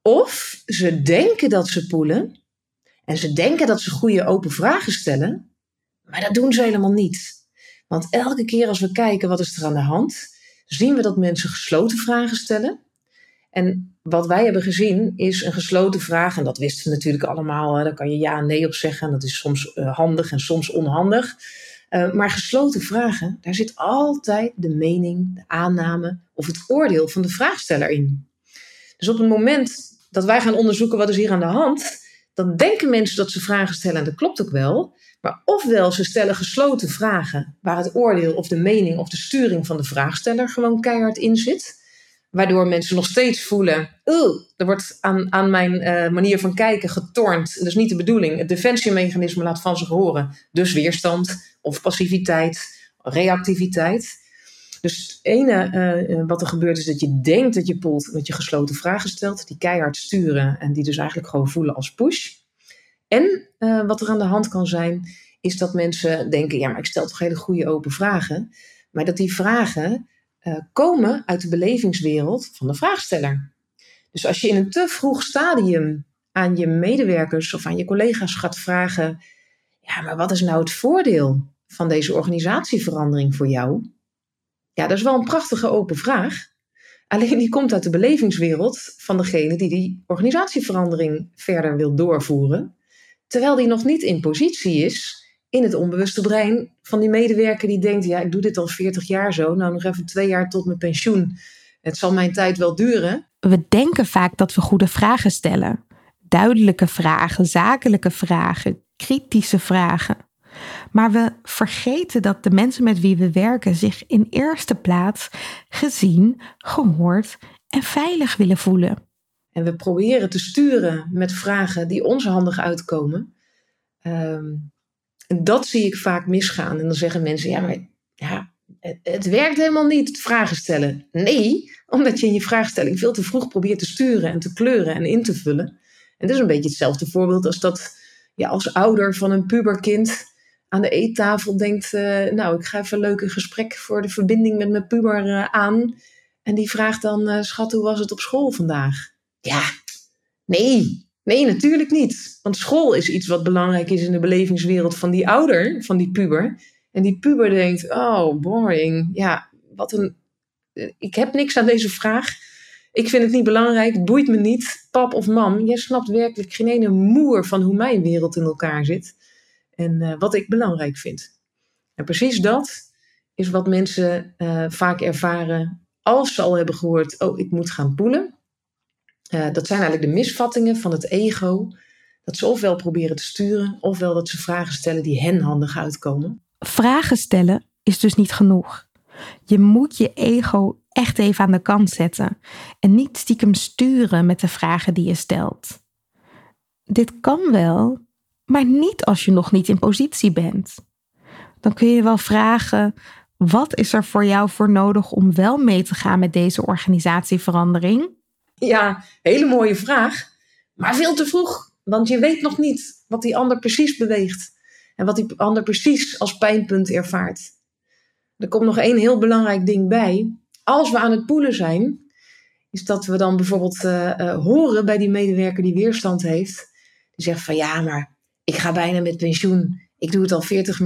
Of ze denken dat ze poelen. En ze denken dat ze goede open vragen stellen. Maar dat doen ze helemaal niet. Want elke keer als we kijken wat is er aan de hand, zien we dat mensen gesloten vragen stellen. En wat wij hebben gezien is een gesloten vraag, en dat wisten we natuurlijk allemaal, daar kan je ja en nee op zeggen, en dat is soms uh, handig en soms onhandig. Uh, maar gesloten vragen, daar zit altijd de mening, de aanname of het oordeel van de vraagsteller in. Dus op het moment dat wij gaan onderzoeken wat is hier aan de hand, dan denken mensen dat ze vragen stellen en dat klopt ook wel. Maar ofwel ze stellen gesloten vragen waar het oordeel of de mening of de sturing van de vraagsteller gewoon keihard in zit. Waardoor mensen nog steeds voelen, er wordt aan, aan mijn uh, manier van kijken getornd. Dat is niet de bedoeling. Het defensiemechanisme laat van zich horen. Dus weerstand of passiviteit, reactiviteit. Dus het ene uh, wat er gebeurt is dat je denkt dat je poelt, dat je gesloten vragen stelt, die keihard sturen en die dus eigenlijk gewoon voelen als push. En uh, wat er aan de hand kan zijn, is dat mensen denken, ja, maar ik stel toch hele goede open vragen. Maar dat die vragen uh, komen uit de belevingswereld van de vraagsteller. Dus als je in een te vroeg stadium aan je medewerkers of aan je collega's gaat vragen, ja, maar wat is nou het voordeel van deze organisatieverandering voor jou? Ja, dat is wel een prachtige open vraag. Alleen die komt uit de belevingswereld van degene die die organisatieverandering verder wil doorvoeren. Terwijl die nog niet in positie is in het onbewuste brein van die medewerker die denkt: ja, ik doe dit al 40 jaar zo, nou nog even twee jaar tot mijn pensioen. Het zal mijn tijd wel duren. We denken vaak dat we goede vragen stellen. Duidelijke vragen, zakelijke vragen, kritische vragen. Maar we vergeten dat de mensen met wie we werken zich in eerste plaats gezien, gehoord en veilig willen voelen. En we proberen te sturen met vragen die ons handig uitkomen. Um, en dat zie ik vaak misgaan. En dan zeggen mensen, ja, maar ja, het, het, werkt helemaal niet, vragen stellen. Nee, omdat je in je vraagstelling veel te vroeg probeert te sturen en te kleuren en in te vullen. En dat is een beetje hetzelfde voorbeeld als dat je als ouder van een puberkind aan de eettafel denkt, uh, nou, ik ga even een leuk gesprek voor de verbinding met mijn puber uh, aan. En die vraagt dan, uh, schat, hoe was het op school vandaag? Ja, nee, Nee, natuurlijk niet. Want school is iets wat belangrijk is in de belevingswereld van die ouder, van die puber. En die puber denkt, oh, boring. Ja, wat een... Ik heb niks aan deze vraag. Ik vind het niet belangrijk, het boeit me niet. Pap of mam, jij snapt werkelijk geen ene moer van hoe mijn wereld in elkaar zit. En uh, wat ik belangrijk vind. En precies dat is wat mensen uh, vaak ervaren als ze al hebben gehoord, oh, ik moet gaan poelen. Uh, dat zijn eigenlijk de misvattingen van het ego. Dat ze ofwel proberen te sturen, ofwel dat ze vragen stellen die hen handig uitkomen. Vragen stellen is dus niet genoeg. Je moet je ego echt even aan de kant zetten en niet stiekem sturen met de vragen die je stelt. Dit kan wel, maar niet als je nog niet in positie bent. Dan kun je wel vragen: wat is er voor jou voor nodig om wel mee te gaan met deze organisatieverandering? Ja, hele mooie vraag. Maar veel te vroeg. Want je weet nog niet wat die ander precies beweegt. En wat die ander precies als pijnpunt ervaart. Er komt nog één heel belangrijk ding bij. Als we aan het poelen zijn, is dat we dan bijvoorbeeld uh, uh, horen bij die medewerker die weerstand heeft. Die zegt van ja, maar ik ga bijna met pensioen. Ik doe het al 40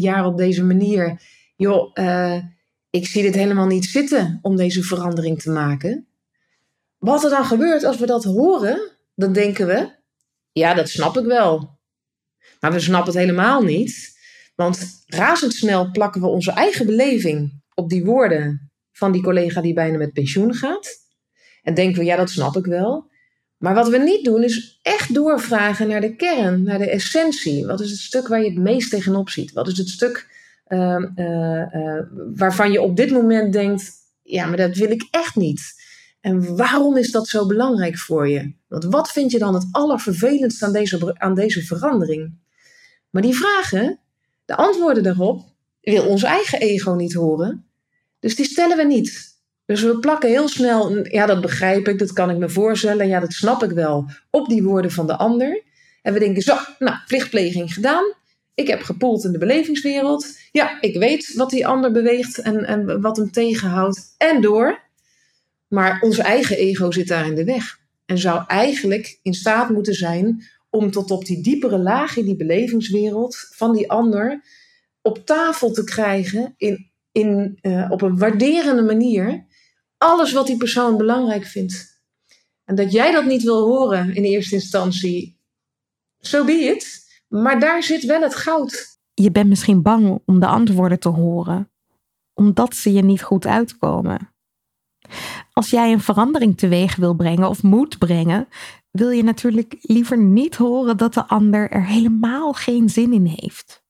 jaar op deze manier. Joh, uh, ik zie dit helemaal niet zitten om deze verandering te maken. Wat er dan gebeurt als we dat horen, dan denken we, ja, dat snap ik wel. Maar we snappen het helemaal niet, want razendsnel plakken we onze eigen beleving op die woorden van die collega die bijna met pensioen gaat. En denken we, ja, dat snap ik wel. Maar wat we niet doen, is echt doorvragen naar de kern, naar de essentie. Wat is het stuk waar je het meest tegenop ziet? Wat is het stuk uh, uh, uh, waarvan je op dit moment denkt, ja, maar dat wil ik echt niet. En waarom is dat zo belangrijk voor je? Want wat vind je dan het allervervelendste aan deze, aan deze verandering? Maar die vragen, de antwoorden daarop, wil ons eigen ego niet horen. Dus die stellen we niet. Dus we plakken heel snel, ja, dat begrijp ik, dat kan ik me voorstellen, ja, dat snap ik wel, op die woorden van de ander. En we denken, zo, nou, plichtpleging gedaan. Ik heb gepoeld in de belevingswereld. Ja, ik weet wat die ander beweegt en, en wat hem tegenhoudt. En door. Maar onze eigen ego zit daar in de weg. En zou eigenlijk in staat moeten zijn om tot op die diepere laag in die belevingswereld van die ander op tafel te krijgen in, in, uh, op een waarderende manier alles wat die persoon belangrijk vindt. En dat jij dat niet wil horen in eerste instantie, zo so be. Maar daar zit wel het goud. Je bent misschien bang om de antwoorden te horen, omdat ze je niet goed uitkomen. Als jij een verandering teweeg wil brengen of moet brengen, wil je natuurlijk liever niet horen dat de ander er helemaal geen zin in heeft.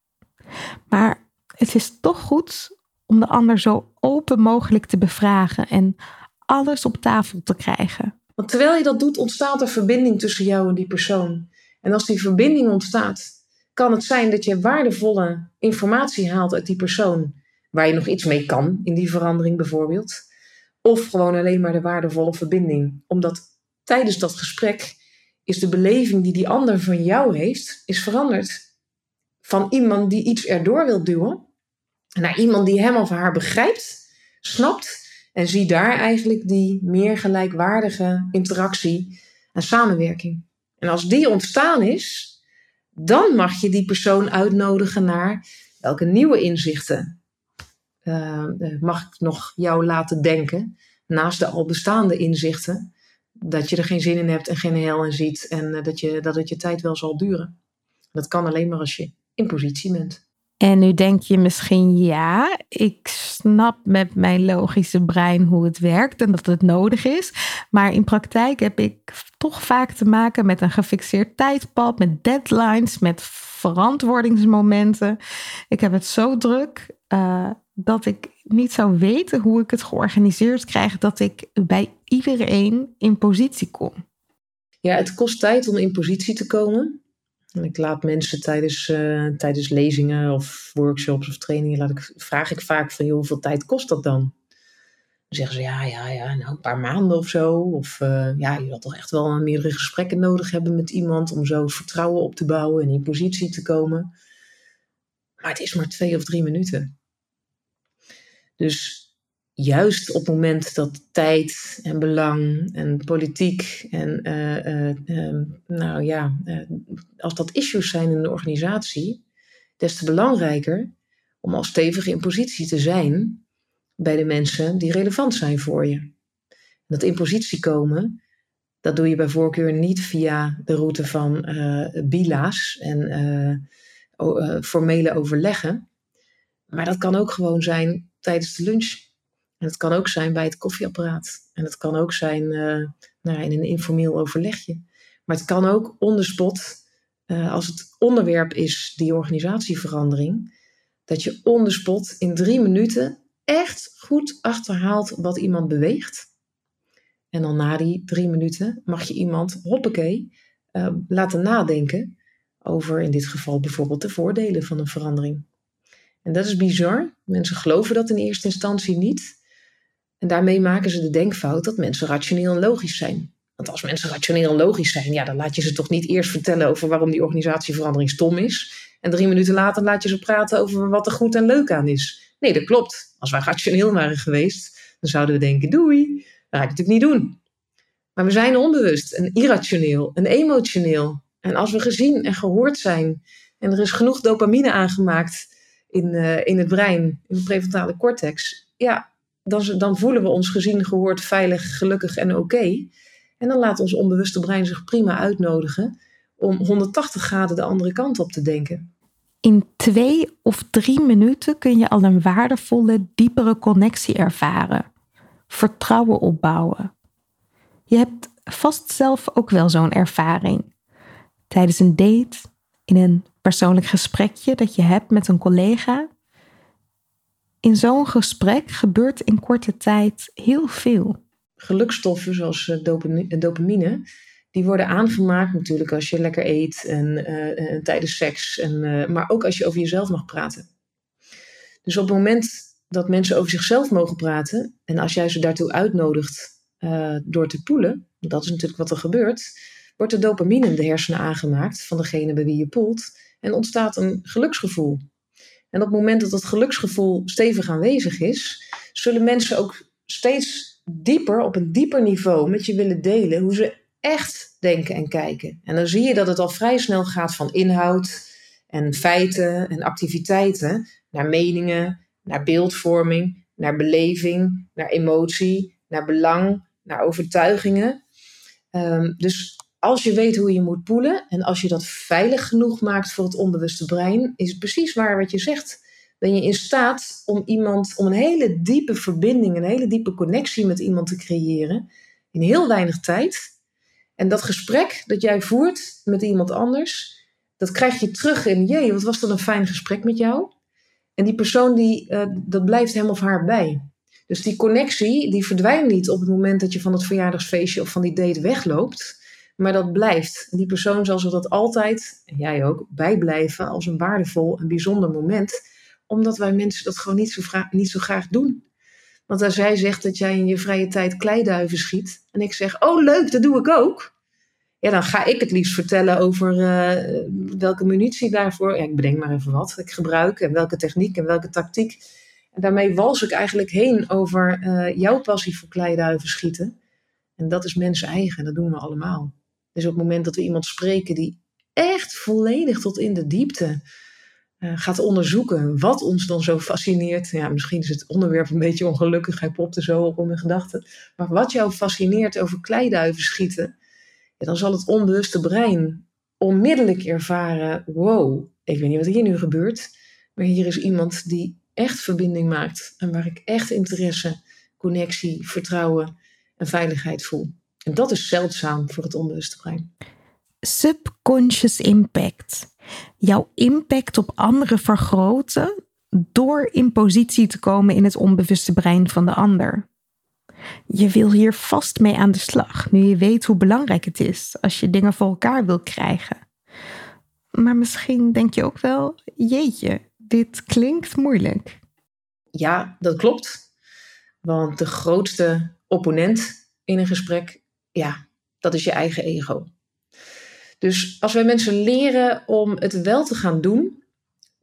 Maar het is toch goed om de ander zo open mogelijk te bevragen en alles op tafel te krijgen. Want terwijl je dat doet, ontstaat er verbinding tussen jou en die persoon. En als die verbinding ontstaat, kan het zijn dat je waardevolle informatie haalt uit die persoon, waar je nog iets mee kan in die verandering bijvoorbeeld. Of gewoon alleen maar de waardevolle verbinding. Omdat tijdens dat gesprek is de beleving die die ander van jou heeft, is veranderd. Van iemand die iets erdoor wil duwen, naar iemand die hem of haar begrijpt, snapt en zie daar eigenlijk die meer gelijkwaardige interactie en samenwerking. En als die ontstaan is, dan mag je die persoon uitnodigen naar welke nieuwe inzichten mag ik nog jou laten denken, naast de al bestaande inzichten, dat je er geen zin in hebt en geen hel in ziet en uh, dat, je, dat het je tijd wel zal duren. Dat kan alleen maar als je in positie bent. En nu denk je misschien, ja, ik snap met mijn logische brein hoe het werkt en dat het nodig is. Maar in praktijk heb ik toch vaak te maken met een gefixeerd tijdpad, met deadlines, met verantwoordingsmomenten. Ik heb het zo druk dat ik niet zou weten hoe ik het georganiseerd krijg dat ik bij iedereen in positie kom. Ja, het kost tijd om in positie te komen. En ik laat mensen tijdens, uh, tijdens lezingen of workshops of trainingen, laat ik, vraag ik vaak van, hoeveel tijd kost dat dan? Dan zeggen ze, ja, ja, ja, nou een paar maanden of zo. Of uh, ja, je zal toch echt wel meerdere gesprekken nodig hebben met iemand om zo vertrouwen op te bouwen en in positie te komen. Maar het is maar twee of drie minuten. Dus juist op het moment dat tijd en belang en politiek en uh, uh, nou ja, als dat issues zijn in de organisatie, des te belangrijker om al stevig in positie te zijn bij de mensen die relevant zijn voor je. Dat in positie komen, dat doe je bij voorkeur niet via de route van bila's en formele overleggen. Maar dat kan ook gewoon zijn tijdens de lunch en het kan ook zijn bij het koffieapparaat. En het kan ook zijn uh, nou, in een informeel overlegje. Maar het kan ook on the spot, uh, als het onderwerp is die organisatieverandering, dat je on the spot in drie minuten echt goed achterhaalt wat iemand beweegt. En dan na die drie minuten mag je iemand, hoppakee, uh, laten nadenken over in dit geval bijvoorbeeld de voordelen van een verandering. En dat is bizar. Mensen geloven dat in eerste instantie niet. En daarmee maken ze de denkfout dat mensen rationeel en logisch zijn. Want als mensen rationeel en logisch zijn, ja, dan laat je ze toch niet eerst vertellen over waarom die organisatieverandering stom is. En drie minuten later laat je ze praten over wat er goed en leuk aan is. Nee, dat klopt. Als wij rationeel waren geweest, dan zouden we denken: doei, dat ga ik natuurlijk niet doen. Maar we zijn onbewust en irrationeel en emotioneel. En als we gezien en gehoord zijn en er is genoeg dopamine aangemaakt in, uh, in het brein, in de prefrontale cortex, ja, dan, dan voelen we ons gezien, gehoord, veilig, gelukkig en oké. En dan laat ons onbewuste brein zich prima uitnodigen om 180 graden de andere kant op te denken. In twee of drie minuten kun je al een waardevolle, diepere connectie ervaren. Vertrouwen opbouwen. Je hebt vast zelf ook wel zo'n ervaring. Tijdens een date, in een persoonlijk gesprekje dat je hebt met een collega in zo'n gesprek gebeurt in korte tijd heel veel. Gelukstoffen zoals eh, dopamine, die worden aangemaakt natuurlijk als je lekker eet en, uh, tijdens seks, en, maar ook als je over jezelf mag praten. Dus op het moment dat mensen over zichzelf mogen praten. En als jij ze daartoe uitnodigt door te poelen, dat is natuurlijk wat er gebeurt, wordt er dopamine in de hersenen aangemaakt van degene bij wie je poelt en ontstaat een geluksgevoel. En op het moment dat dat geluksgevoel stevig aanwezig is, zullen mensen ook steeds dieper, op een dieper niveau met je willen delen hoe ze echt denken en kijken. En dan zie je dat het al vrij snel gaat van inhoud en feiten en activiteiten naar meningen, naar beeldvorming, naar beleving, naar emotie, naar belang, naar overtuigingen. Um, dus als je weet hoe je moet poelen en als je dat veilig genoeg maakt voor het onbewuste brein, is het precies waar wat je zegt. Ben je in staat om iemand, om een hele diepe verbinding, een hele diepe connectie met iemand te creëren in heel weinig tijd. En dat gesprek dat jij voert met iemand anders, dat krijg je terug in, jee, wat was dat een fijn gesprek met jou? En die persoon, die, uh, dat blijft hem of haar bij. Dus die connectie, die verdwijnt niet op het moment dat je van het verjaardagsfeestje of van die date wegloopt. Maar dat blijft. Die persoon zal zich dat altijd, jij ook, bijblijven als een waardevol en bijzonder moment. Omdat wij mensen dat gewoon niet zo, niet zo graag doen. Want als jij zegt dat jij in je vrije tijd kleiduiven schiet. En ik zeg, oh leuk, dat doe ik ook. Ja, dan ga ik het liefst vertellen over uh, welke munitie daarvoor. Ja, ik bedenk maar even wat ik gebruik. En welke techniek en welke tactiek. En daarmee wals ik eigenlijk heen over uh, jouw passie voor kleiduiven schieten. En dat is mensen eigen, dat doen we allemaal. Dus op het moment dat we iemand spreken die echt volledig tot in de diepte uh, gaat onderzoeken wat ons dan zo fascineert. Ja, misschien is het onderwerp een beetje ongelukkig, hij popte zo op in mijn gedachten. Maar wat jou fascineert over kleiduiven schieten, ja, dan zal het onbewuste brein onmiddellijk ervaren: wow, ik weet niet wat hier nu gebeurt, maar hier is iemand die echt verbinding maakt en waar ik echt interesse, connectie, vertrouwen en veiligheid voel. En dat is zeldzaam voor het onbewuste brein. Subconscious impact. Jouw impact op anderen vergroten door in positie te komen in het onbewuste brein van de ander. Je wil hier vast mee aan de slag, nu je weet hoe belangrijk het is als je dingen voor elkaar wil krijgen. Maar misschien denk je ook wel, jeetje, dit klinkt moeilijk. Ja, dat klopt. Want de grootste opponent in een gesprek, ja, dat is je eigen ego. Dus als wij mensen leren om het wel te gaan doen,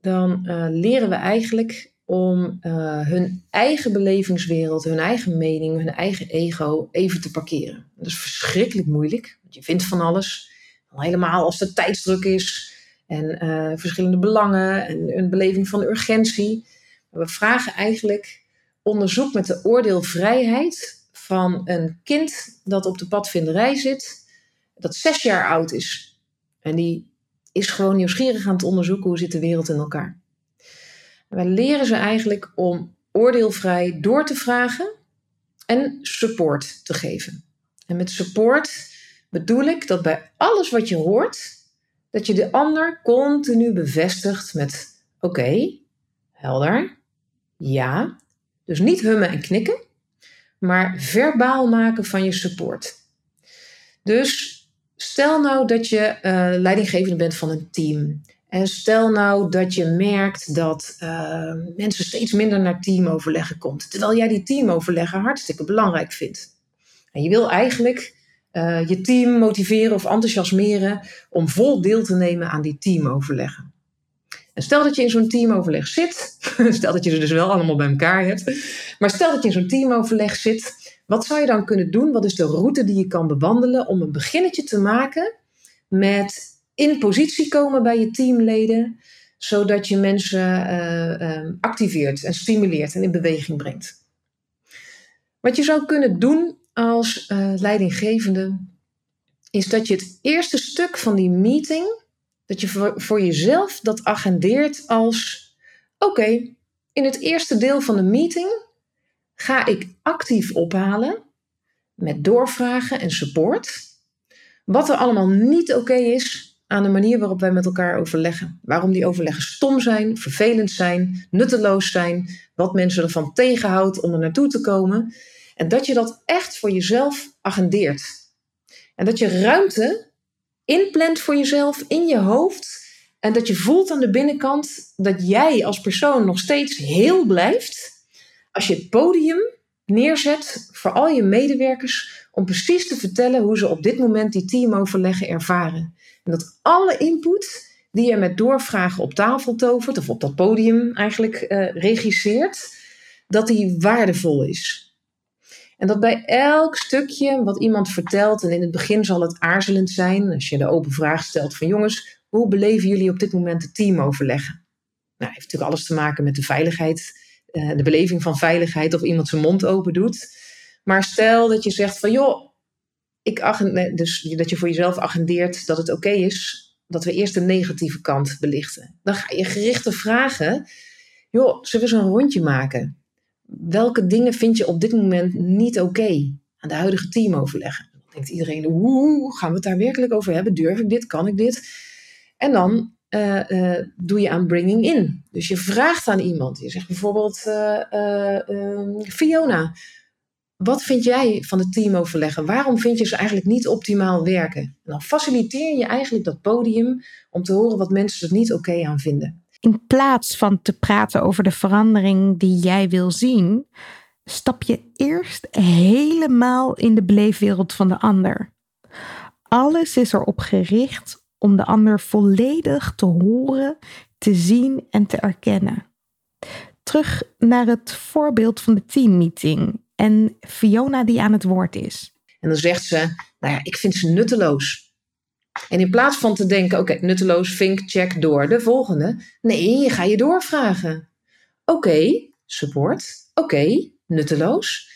dan uh, leren we eigenlijk om uh, hun eigen belevingswereld, hun eigen mening, hun eigen ego even te parkeren. Dat is verschrikkelijk moeilijk, want je vindt van alles. Al helemaal als er tijdsdruk is en uh, verschillende belangen en een beleving van urgentie. We vragen eigenlijk onderzoek met de oordeelvrijheid van een kind dat op de padvinderij zit, dat zes jaar oud is. En die is gewoon nieuwsgierig aan het onderzoeken hoe zit de wereld in elkaar. Wij leren ze eigenlijk om oordeelvrij door te vragen en support te geven. En met support bedoel ik dat bij alles wat je hoort, dat je de ander continu bevestigt met oké, helder, ja. Dus niet hummen en knikken, maar verbaal maken van je support. Dus stel nou dat je uh, leidinggevende bent van een team. En stel nou dat je merkt dat uh, mensen steeds minder naar teamoverleggen komt. Terwijl jij die teamoverleggen hartstikke belangrijk vindt. En je wil eigenlijk uh, je team motiveren of enthousiasmeren om vol deel te nemen aan die teamoverleggen. En stel dat je in zo'n teamoverleg zit, (laughs) stel dat je ze dus wel allemaal bij elkaar hebt, maar stel dat je in zo'n teamoverleg zit, wat zou je dan kunnen doen? Wat is de route die je kan bewandelen om een beginnetje te maken met in positie komen bij je teamleden, zodat je mensen uh, uh, activeert en stimuleert en in beweging brengt? Wat je zou kunnen doen als uh, leidinggevende, is dat je het eerste stuk van die meeting dat je voor, voor jezelf dat agendeert als: oké, in het eerste deel van de meeting ga ik actief ophalen met doorvragen en support. Wat er allemaal niet oké is aan de manier waarop wij met elkaar overleggen. Waarom die overleggen stom zijn, vervelend zijn, nutteloos zijn, wat mensen ervan tegenhoudt om er naartoe te komen. En dat je dat echt voor jezelf agendeert. En dat je ruimte inplant voor jezelf in je hoofd. En dat je voelt aan de binnenkant dat jij als persoon nog steeds heel blijft. als je het podium neerzet voor al je medewerkers om precies te vertellen hoe ze op dit moment die teamoverleggen ervaren. En dat alle input die je met doorvragen op tafel tovert, of op dat podium eigenlijk eh, regisseert, dat die waardevol is. En dat bij elk stukje wat iemand vertelt, en in het begin zal het aarzelend zijn, als je de open vraag stelt van jongens, hoe beleven jullie op dit moment het teamoverleggen? Nou, heeft natuurlijk alles te maken met de veiligheid, eh, de beleving van veiligheid of iemand zijn mond open doet. Maar stel dat je zegt van joh, ik dus dat je voor jezelf agendeert dat het oké is dat we eerst de negatieve kant belichten. Dan ga je gerichte vragen. Joh, zullen we eens een rondje maken? Welke dingen vind je op dit moment niet oké aan de huidige teamoverleggen? Dan denkt iedereen, hoe gaan we het daar werkelijk over hebben? Durf ik dit? Kan ik dit? En dan uh, uh, doe je aan bringing in. Dus je vraagt aan iemand. Je zegt bijvoorbeeld, uh, Fiona, wat vind jij van het teamoverleggen? Waarom vind je ze eigenlijk niet optimaal werken? En dan faciliteer je eigenlijk dat podium om te horen wat mensen er niet oké aan vinden. In plaats van te praten over de verandering die jij wil zien, stap je eerst helemaal in de beleefwereld van de ander. Alles is erop gericht om de ander volledig te horen, te zien en te erkennen. Terug naar het voorbeeld van de teammeeting en Fiona die aan het woord is. En dan zegt ze, nou ja, ik vind ze nutteloos. En in plaats van te denken, oké, nutteloos, vink, check, door, de volgende. Nee, je ga je doorvragen. Oké, support. Oké, nutteloos.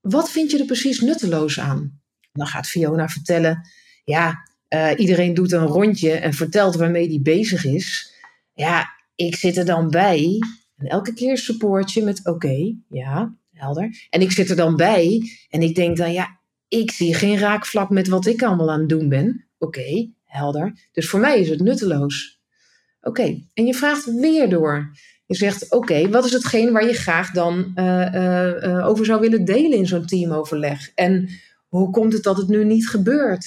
Wat vind je er precies nutteloos aan? Dan gaat Fiona vertellen, ja, uh, iedereen doet een rondje en vertelt waarmee die bezig is. Ja, ik zit er dan bij. En elke keer support je met, oké, ja, helder. En ik zit er dan bij en ik denk dan, ja, ik zie geen raakvlak met wat ik allemaal aan het doen ben. Oké, helder. Dus voor mij is het nutteloos. Oké, en je vraagt weer door. Je zegt, oké, wat is hetgeen waar je graag dan uh, uh, over zou willen delen in zo'n teamoverleg? En hoe komt het dat het nu niet gebeurt?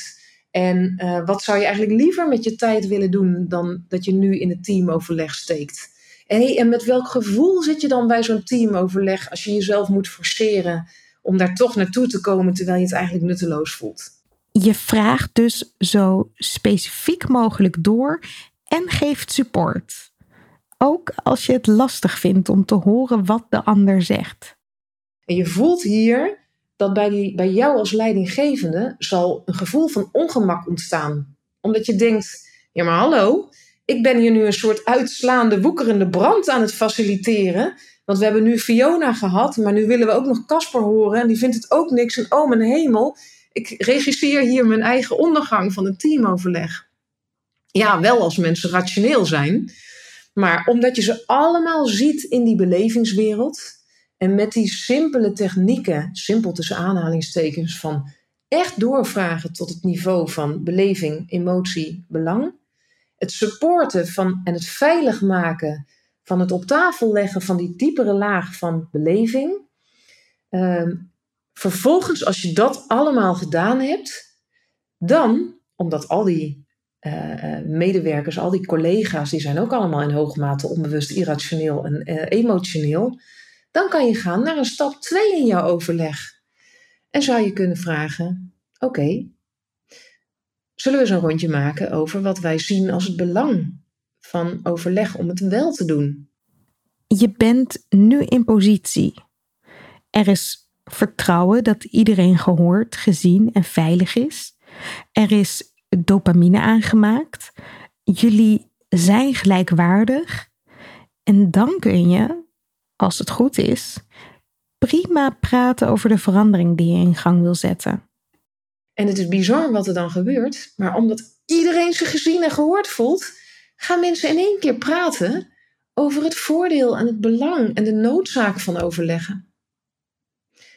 En wat zou je eigenlijk liever met je tijd willen doen dan dat je nu in het teamoverleg steekt? En, en met welk gevoel zit je dan bij zo'n teamoverleg als je jezelf moet forceren om daar toch naartoe te komen terwijl je het eigenlijk nutteloos voelt? Je vraagt dus zo specifiek mogelijk door en geeft support. Ook als je het lastig vindt om te horen wat de ander zegt. En je voelt hier dat bij, bij jou als leidinggevende zal een gevoel van ongemak ontstaan. Omdat je denkt, ja maar hallo, ik ben hier nu een soort uitslaande, woekerende brand aan het faciliteren. Want we hebben nu Fiona gehad, maar nu willen we ook nog Casper horen. En die vindt het ook niks. En oh mijn hemel, ik regisseer hier mijn eigen ondergang van het teamoverleg. Ja, wel als mensen rationeel zijn. Maar omdat je ze allemaal ziet in die belevingswereld. En met die simpele technieken, simpel tussen aanhalingstekens, van echt doorvragen tot het niveau van beleving, emotie, belang het supporten van, en het veilig maken van het op tafel leggen van die diepere laag van beleving. Ehm, vervolgens, als je dat allemaal gedaan hebt, dan, omdat al die uh, medewerkers, al die collega's, die zijn ook allemaal in hoge mate onbewust, irrationeel en uh, emotioneel, dan kan je gaan naar een stap 2 in jouw overleg. En zou je kunnen vragen: Oké, zullen we eens een rondje maken over wat wij zien als het belang van overleg om het wel te doen. Je bent nu in positie. Er is vertrouwen dat iedereen gehoord, gezien en veilig is. Er is dopamine aangemaakt. Jullie zijn gelijkwaardig. En dan kun je, als het goed is, prima praten over de verandering die je in gang wil zetten. En het is bizar wat er dan gebeurt. Maar omdat iedereen zich gezien en gehoord voelt, gaan mensen in één keer praten over het voordeel en het belang en de noodzaak van overleggen.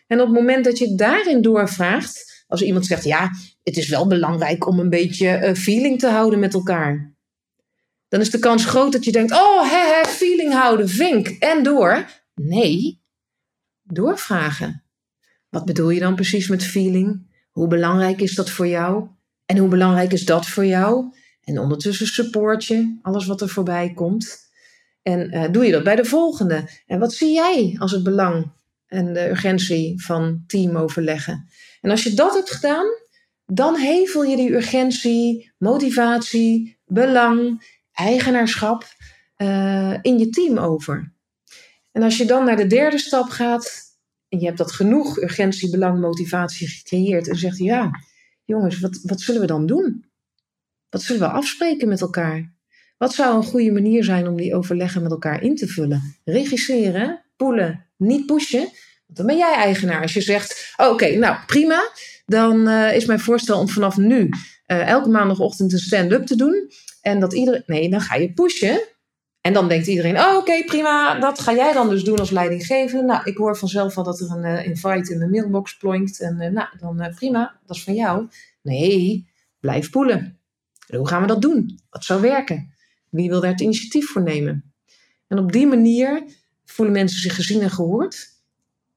En op het moment dat je daarin doorvraagt, als iemand zegt: Ja, het is wel belangrijk om een beetje uh, feeling te houden met elkaar. Dan is de kans groot dat je denkt: Oh, hè, hè, feeling houden, vink en door. Nee, doorvragen. Wat bedoel je dan precies met feeling? Hoe belangrijk is dat voor jou? En hoe belangrijk is dat voor jou? En ondertussen support je alles wat er voorbij komt. En uh, doe je dat bij de volgende? En wat zie jij als het belang en de urgentie van teamoverleggen. En als je dat hebt gedaan, dan hevel je die urgentie, motivatie, belang, eigenaarschap uh, in je team over. En als je dan naar de derde stap gaat en je hebt dat genoeg urgentie, belang, motivatie gecreëerd en zegt ja, jongens, wat, wat zullen we dan doen? Wat zullen we afspreken met elkaar? Wat zou een goede manier zijn om die overleggen met elkaar in te vullen? Registreren, poelen, niet pushen. Want dan ben jij eigenaar. Als je zegt, oh, oké, nou prima. Dan uh, is mijn voorstel om vanaf nu uh, elke maandagochtend een stand-up te doen. En dat iedereen, nee, dan ga je pushen. En dan denkt iedereen, oh oké, prima, dat ga jij dan dus doen als leidinggevende. Nou, ik hoor vanzelf al dat er een uh, invite in de mailbox plonkt. En nou, dan prima, dat is van jou. Nee, blijf poelen. En hoe gaan we dat doen? Wat zou werken? Wie wil daar het initiatief voor nemen? En op die manier voelen mensen zich gezien en gehoord.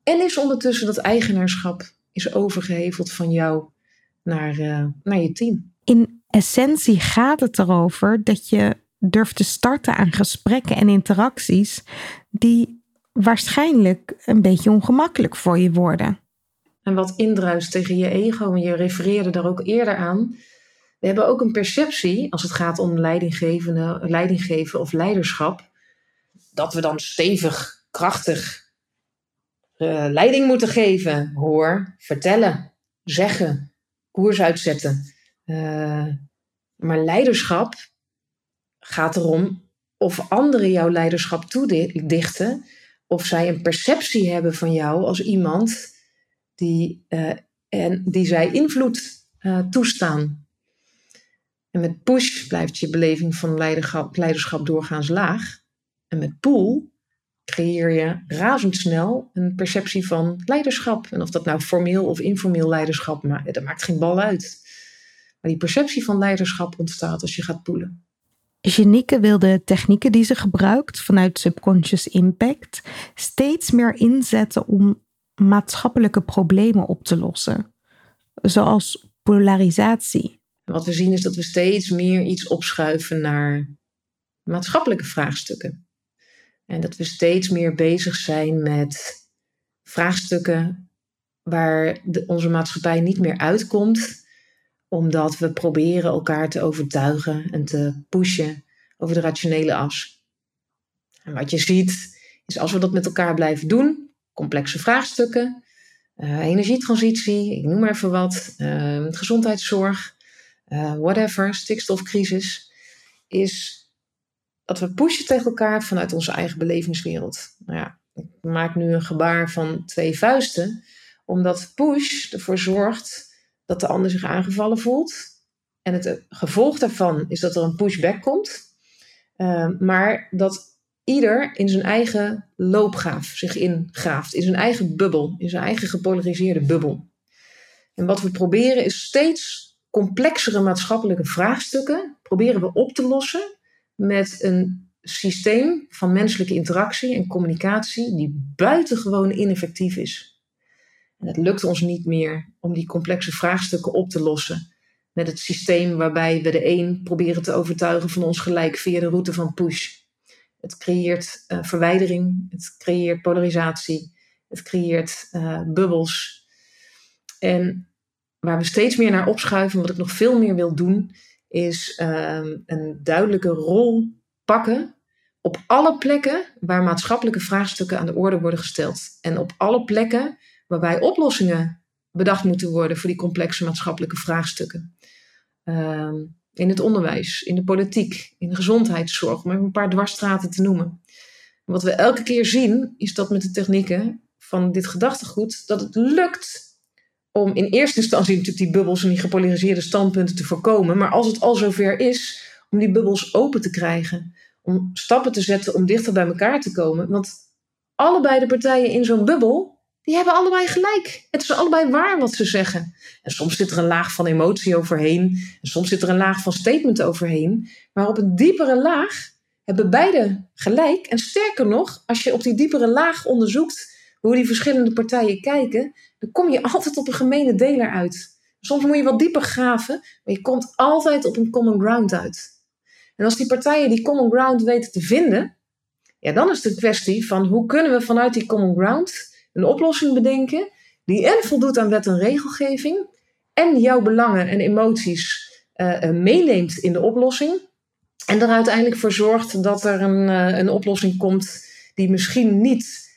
En is ondertussen dat eigenaarschap is overgeheveld van jou naar, naar je team. In essentie gaat het erover dat je durft te starten aan gesprekken en interacties die waarschijnlijk een beetje ongemakkelijk voor je worden. En wat indruist tegen je ego, en je refereerde daar ook eerder aan. We hebben ook een perceptie als het gaat om leidinggevende, leidinggeven of leiderschap, dat we dan stevig, krachtig uh, leiding moeten geven. Hoor, vertellen, zeggen, koers uitzetten. Uh, maar leiderschap gaat erom of anderen jouw leiderschap toedichten. Of zij een perceptie hebben van jou als iemand die, uh, en die zij invloed toestaan. En met push blijft je beleving van leiderschap, leiderschap doorgaans laag. En met pull creëer je razendsnel een perceptie van leiderschap. En of dat nou formeel of informeel leiderschap maakt, dat maakt geen bal uit. Maar die perceptie van leiderschap ontstaat als je gaat poelen. Janieke wil de technieken die ze gebruikt vanuit subconscious impact steeds meer inzetten om maatschappelijke problemen op te lossen, zoals polarisatie. Wat we zien is dat we steeds meer iets opschuiven naar maatschappelijke vraagstukken. En dat we steeds meer bezig zijn met vraagstukken waar de, onze maatschappij niet meer uitkomt omdat we proberen elkaar te overtuigen en te pushen over de rationele as. En wat je ziet, is als we dat met elkaar blijven doen, complexe vraagstukken, uh, energietransitie, ik noem maar even wat, uh, gezondheidszorg, uh, whatever, stikstofcrisis, is dat we pushen tegen elkaar vanuit onze eigen belevingswereld. Nou ja, ik maak nu een gebaar van twee vuisten, omdat push ervoor zorgt dat de ander zich aangevallen voelt. En het gevolg daarvan is dat er een pushback komt. Uh, maar dat ieder in zijn eigen loopgraaf zich ingraaft. In zijn eigen bubbel. In zijn eigen gepolariseerde bubbel. En wat we proberen is steeds complexere maatschappelijke vraagstukken proberen we op te lossen met een systeem van menselijke interactie en communicatie die buitengewoon ineffectief is. En het lukt ons niet meer om die complexe vraagstukken op te lossen met het systeem waarbij we de een proberen te overtuigen van ons gelijk via de route van push. Het creëert uh, verwijdering, het creëert polarisatie, het creëert uh, bubbels. En waar we steeds meer naar opschuiven, wat ik nog veel meer wil doen, is uh, een duidelijke rol pakken op alle plekken waar maatschappelijke vraagstukken aan de orde worden gesteld. En op alle plekken waarbij oplossingen bedacht moeten worden voor die complexe maatschappelijke vraagstukken. Ehm, in het onderwijs, in de politiek, in de gezondheidszorg, om even een paar dwarsstraten te noemen. wat we elke keer zien, is dat met de technieken van dit gedachtegoed, dat het lukt om in eerste instantie natuurlijk die bubbels en die gepolariseerde standpunten te voorkomen. Maar als het al zover is, om die bubbels open te krijgen. Om stappen te zetten om dichter bij elkaar te komen. Want allebei de partijen in zo'n bubbel die hebben allebei gelijk. Het is allebei waar wat ze zeggen. En soms zit er een laag van emotie overheen. En soms zit er een laag van statement overheen. Maar op een diepere laag hebben beide gelijk. En sterker nog, als je op die diepere laag onderzoekt hoe die verschillende partijen kijken, dan kom je altijd op een gemene deler uit. Soms moet je wat dieper graven, maar je komt altijd op een common ground uit. En als die partijen die common ground weten te vinden, ja, dan is een kwestie van hoe kunnen we vanuit die common ground een oplossing bedenken die en voldoet aan wet en regelgeving en jouw belangen en emoties uh, meeneemt in de oplossing. En er uiteindelijk voor zorgt dat er een, uh, een oplossing komt die misschien niet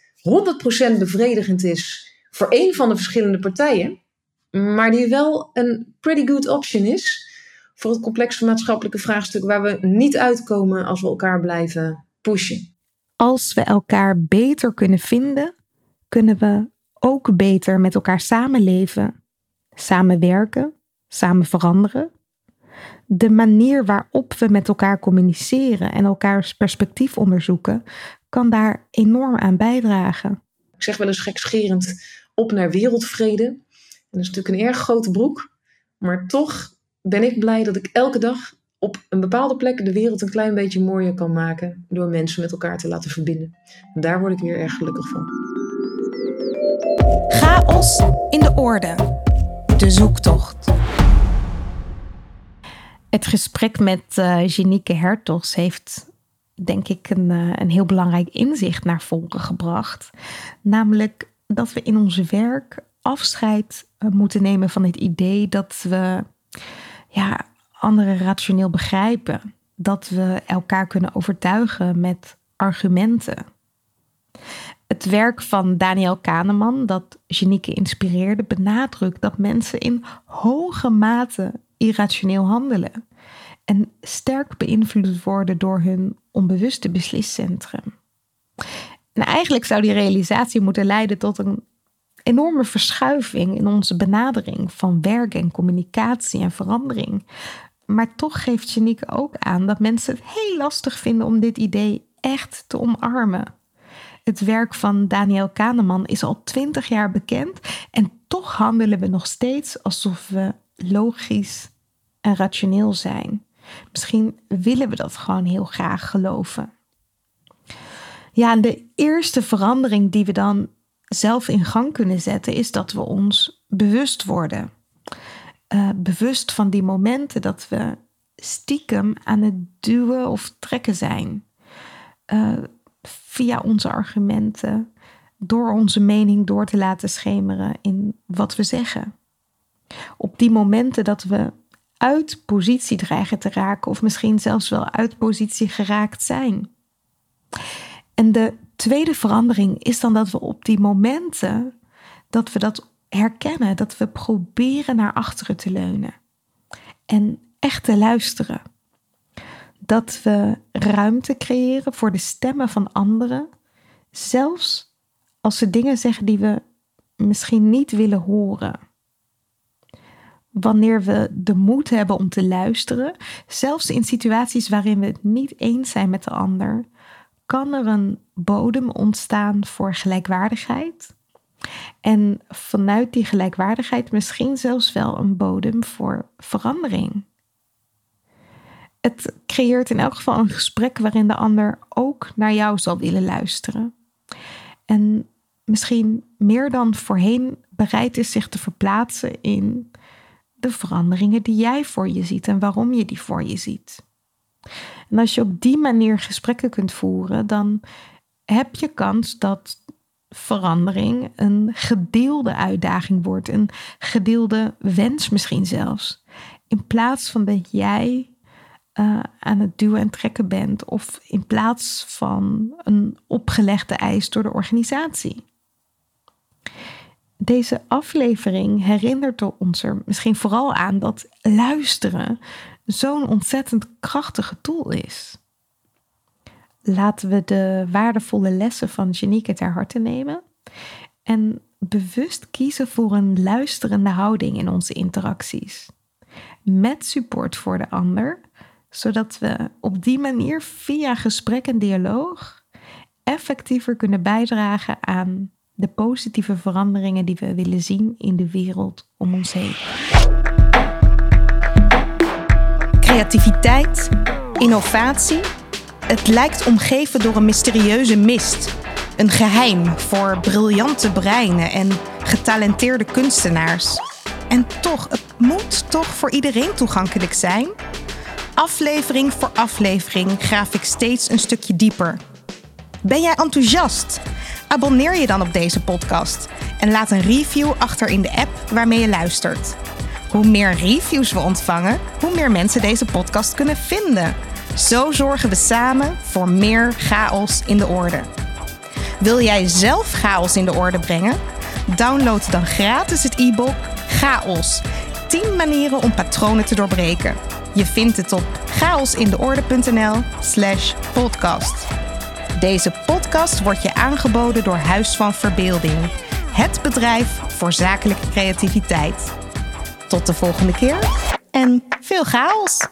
100% bevredigend is voor één van de verschillende partijen, maar die wel een pretty good option is voor het complexe maatschappelijke vraagstuk waar we niet uitkomen als we elkaar blijven pushen. Als we elkaar beter kunnen vinden, kunnen we ook beter met elkaar samenleven, samenwerken, samen veranderen. De manier waarop we met elkaar communiceren en elkaars perspectief onderzoeken, kan daar enorm aan bijdragen. Ik zeg wel eens gekscherend op naar wereldvrede. En dat is natuurlijk een erg grote broek, maar toch ben ik blij dat ik elke dag op een bepaalde plek de wereld een klein beetje mooier kan maken door mensen met elkaar te laten verbinden. En daar word ik weer erg gelukkig van. Chaos in de orde. De zoektocht. Het gesprek met uh, Janieke Hertogs heeft, denk ik, een, uh, een heel belangrijk inzicht naar voren gebracht. Namelijk dat we in ons werk afscheid uh, moeten nemen van het idee dat we ja, anderen rationeel begrijpen. Dat we elkaar kunnen overtuigen met argumenten. Het werk van Daniel Kahneman, dat Genieke inspireerde, benadrukt dat mensen in hoge mate irrationeel handelen en sterk beïnvloed worden door hun onbewuste besliscentrum. En eigenlijk zou die realisatie moeten leiden tot een enorme verschuiving in onze benadering van werk en communicatie en verandering. Maar toch geeft Janieke ook aan dat mensen het heel lastig vinden om dit idee echt te omarmen. Het werk van Daniel Kahneman is al twintig jaar bekend en toch handelen we nog steeds alsof we logisch en rationeel zijn. Misschien willen we dat gewoon heel graag geloven. Ja, en de eerste verandering die we dan zelf in gang kunnen zetten, is dat we ons bewust worden. Uh, bewust van die momenten dat we stiekem aan het duwen of trekken zijn. Uh, via onze argumenten, door onze mening door te laten schemeren in wat we zeggen. Op die momenten dat we uit positie dreigen te raken, of misschien zelfs wel uit positie geraakt zijn. En de tweede verandering is dan dat we op die momenten dat we dat herkennen, dat we proberen naar achteren te leunen en echt te luisteren. Dat we ruimte creëren voor de stemmen van anderen, zelfs als ze dingen zeggen die we misschien niet willen horen. Wanneer we de moed hebben om te luisteren, zelfs in situaties waarin we het niet eens zijn met de ander, kan er een bodem ontstaan voor gelijkwaardigheid. En vanuit die gelijkwaardigheid misschien zelfs wel een bodem voor verandering. Het creëert in elk geval een gesprek waarin de ander ook naar jou zal willen luisteren. En misschien meer dan voorheen bereid is zich te verplaatsen in de veranderingen die jij voor je ziet en waarom je die voor je ziet. En als je op die manier gesprekken kunt voeren, dan heb je kans dat verandering een gedeelde uitdaging wordt, een gedeelde wens misschien zelfs. In plaats van dat jij uh, aan het duwen en trekken bent, of in plaats van een opgelegde eis door de organisatie. Deze aflevering herinnert ons er misschien vooral aan dat luisteren zo'n ontzettend krachtige tool is. Laten we de waardevolle lessen van Janieke ter harte nemen en bewust kiezen voor een luisterende houding in onze interacties. Met support voor de ander, zodat we op die manier via gesprek en dialoog effectiever kunnen bijdragen aan de positieve veranderingen die we willen zien in de wereld om ons heen creativiteit, innovatie. Het lijkt omgeven door een mysterieuze mist. Een geheim voor briljante breinen en getalenteerde kunstenaars. En toch, het moet toch voor iedereen toegankelijk zijn? Aflevering voor aflevering graaf ik steeds een stukje dieper. Ben jij enthousiast? Abonneer je dan op deze podcast en laat een review achter in de app waarmee je luistert. Hoe meer reviews we ontvangen, hoe meer mensen deze podcast kunnen vinden. Zo zorgen we samen voor meer chaos in de orde. Wil jij zelf chaos in de orde brengen? Download dan gratis het e-book Chaos. 10 manieren om patronen te doorbreken. Je vindt het op chaosindeorde.nl/slash podcast. Deze podcast wordt je aangeboden door Huis van Verbeelding, het bedrijf voor zakelijke creativiteit. Tot de volgende keer en veel chaos!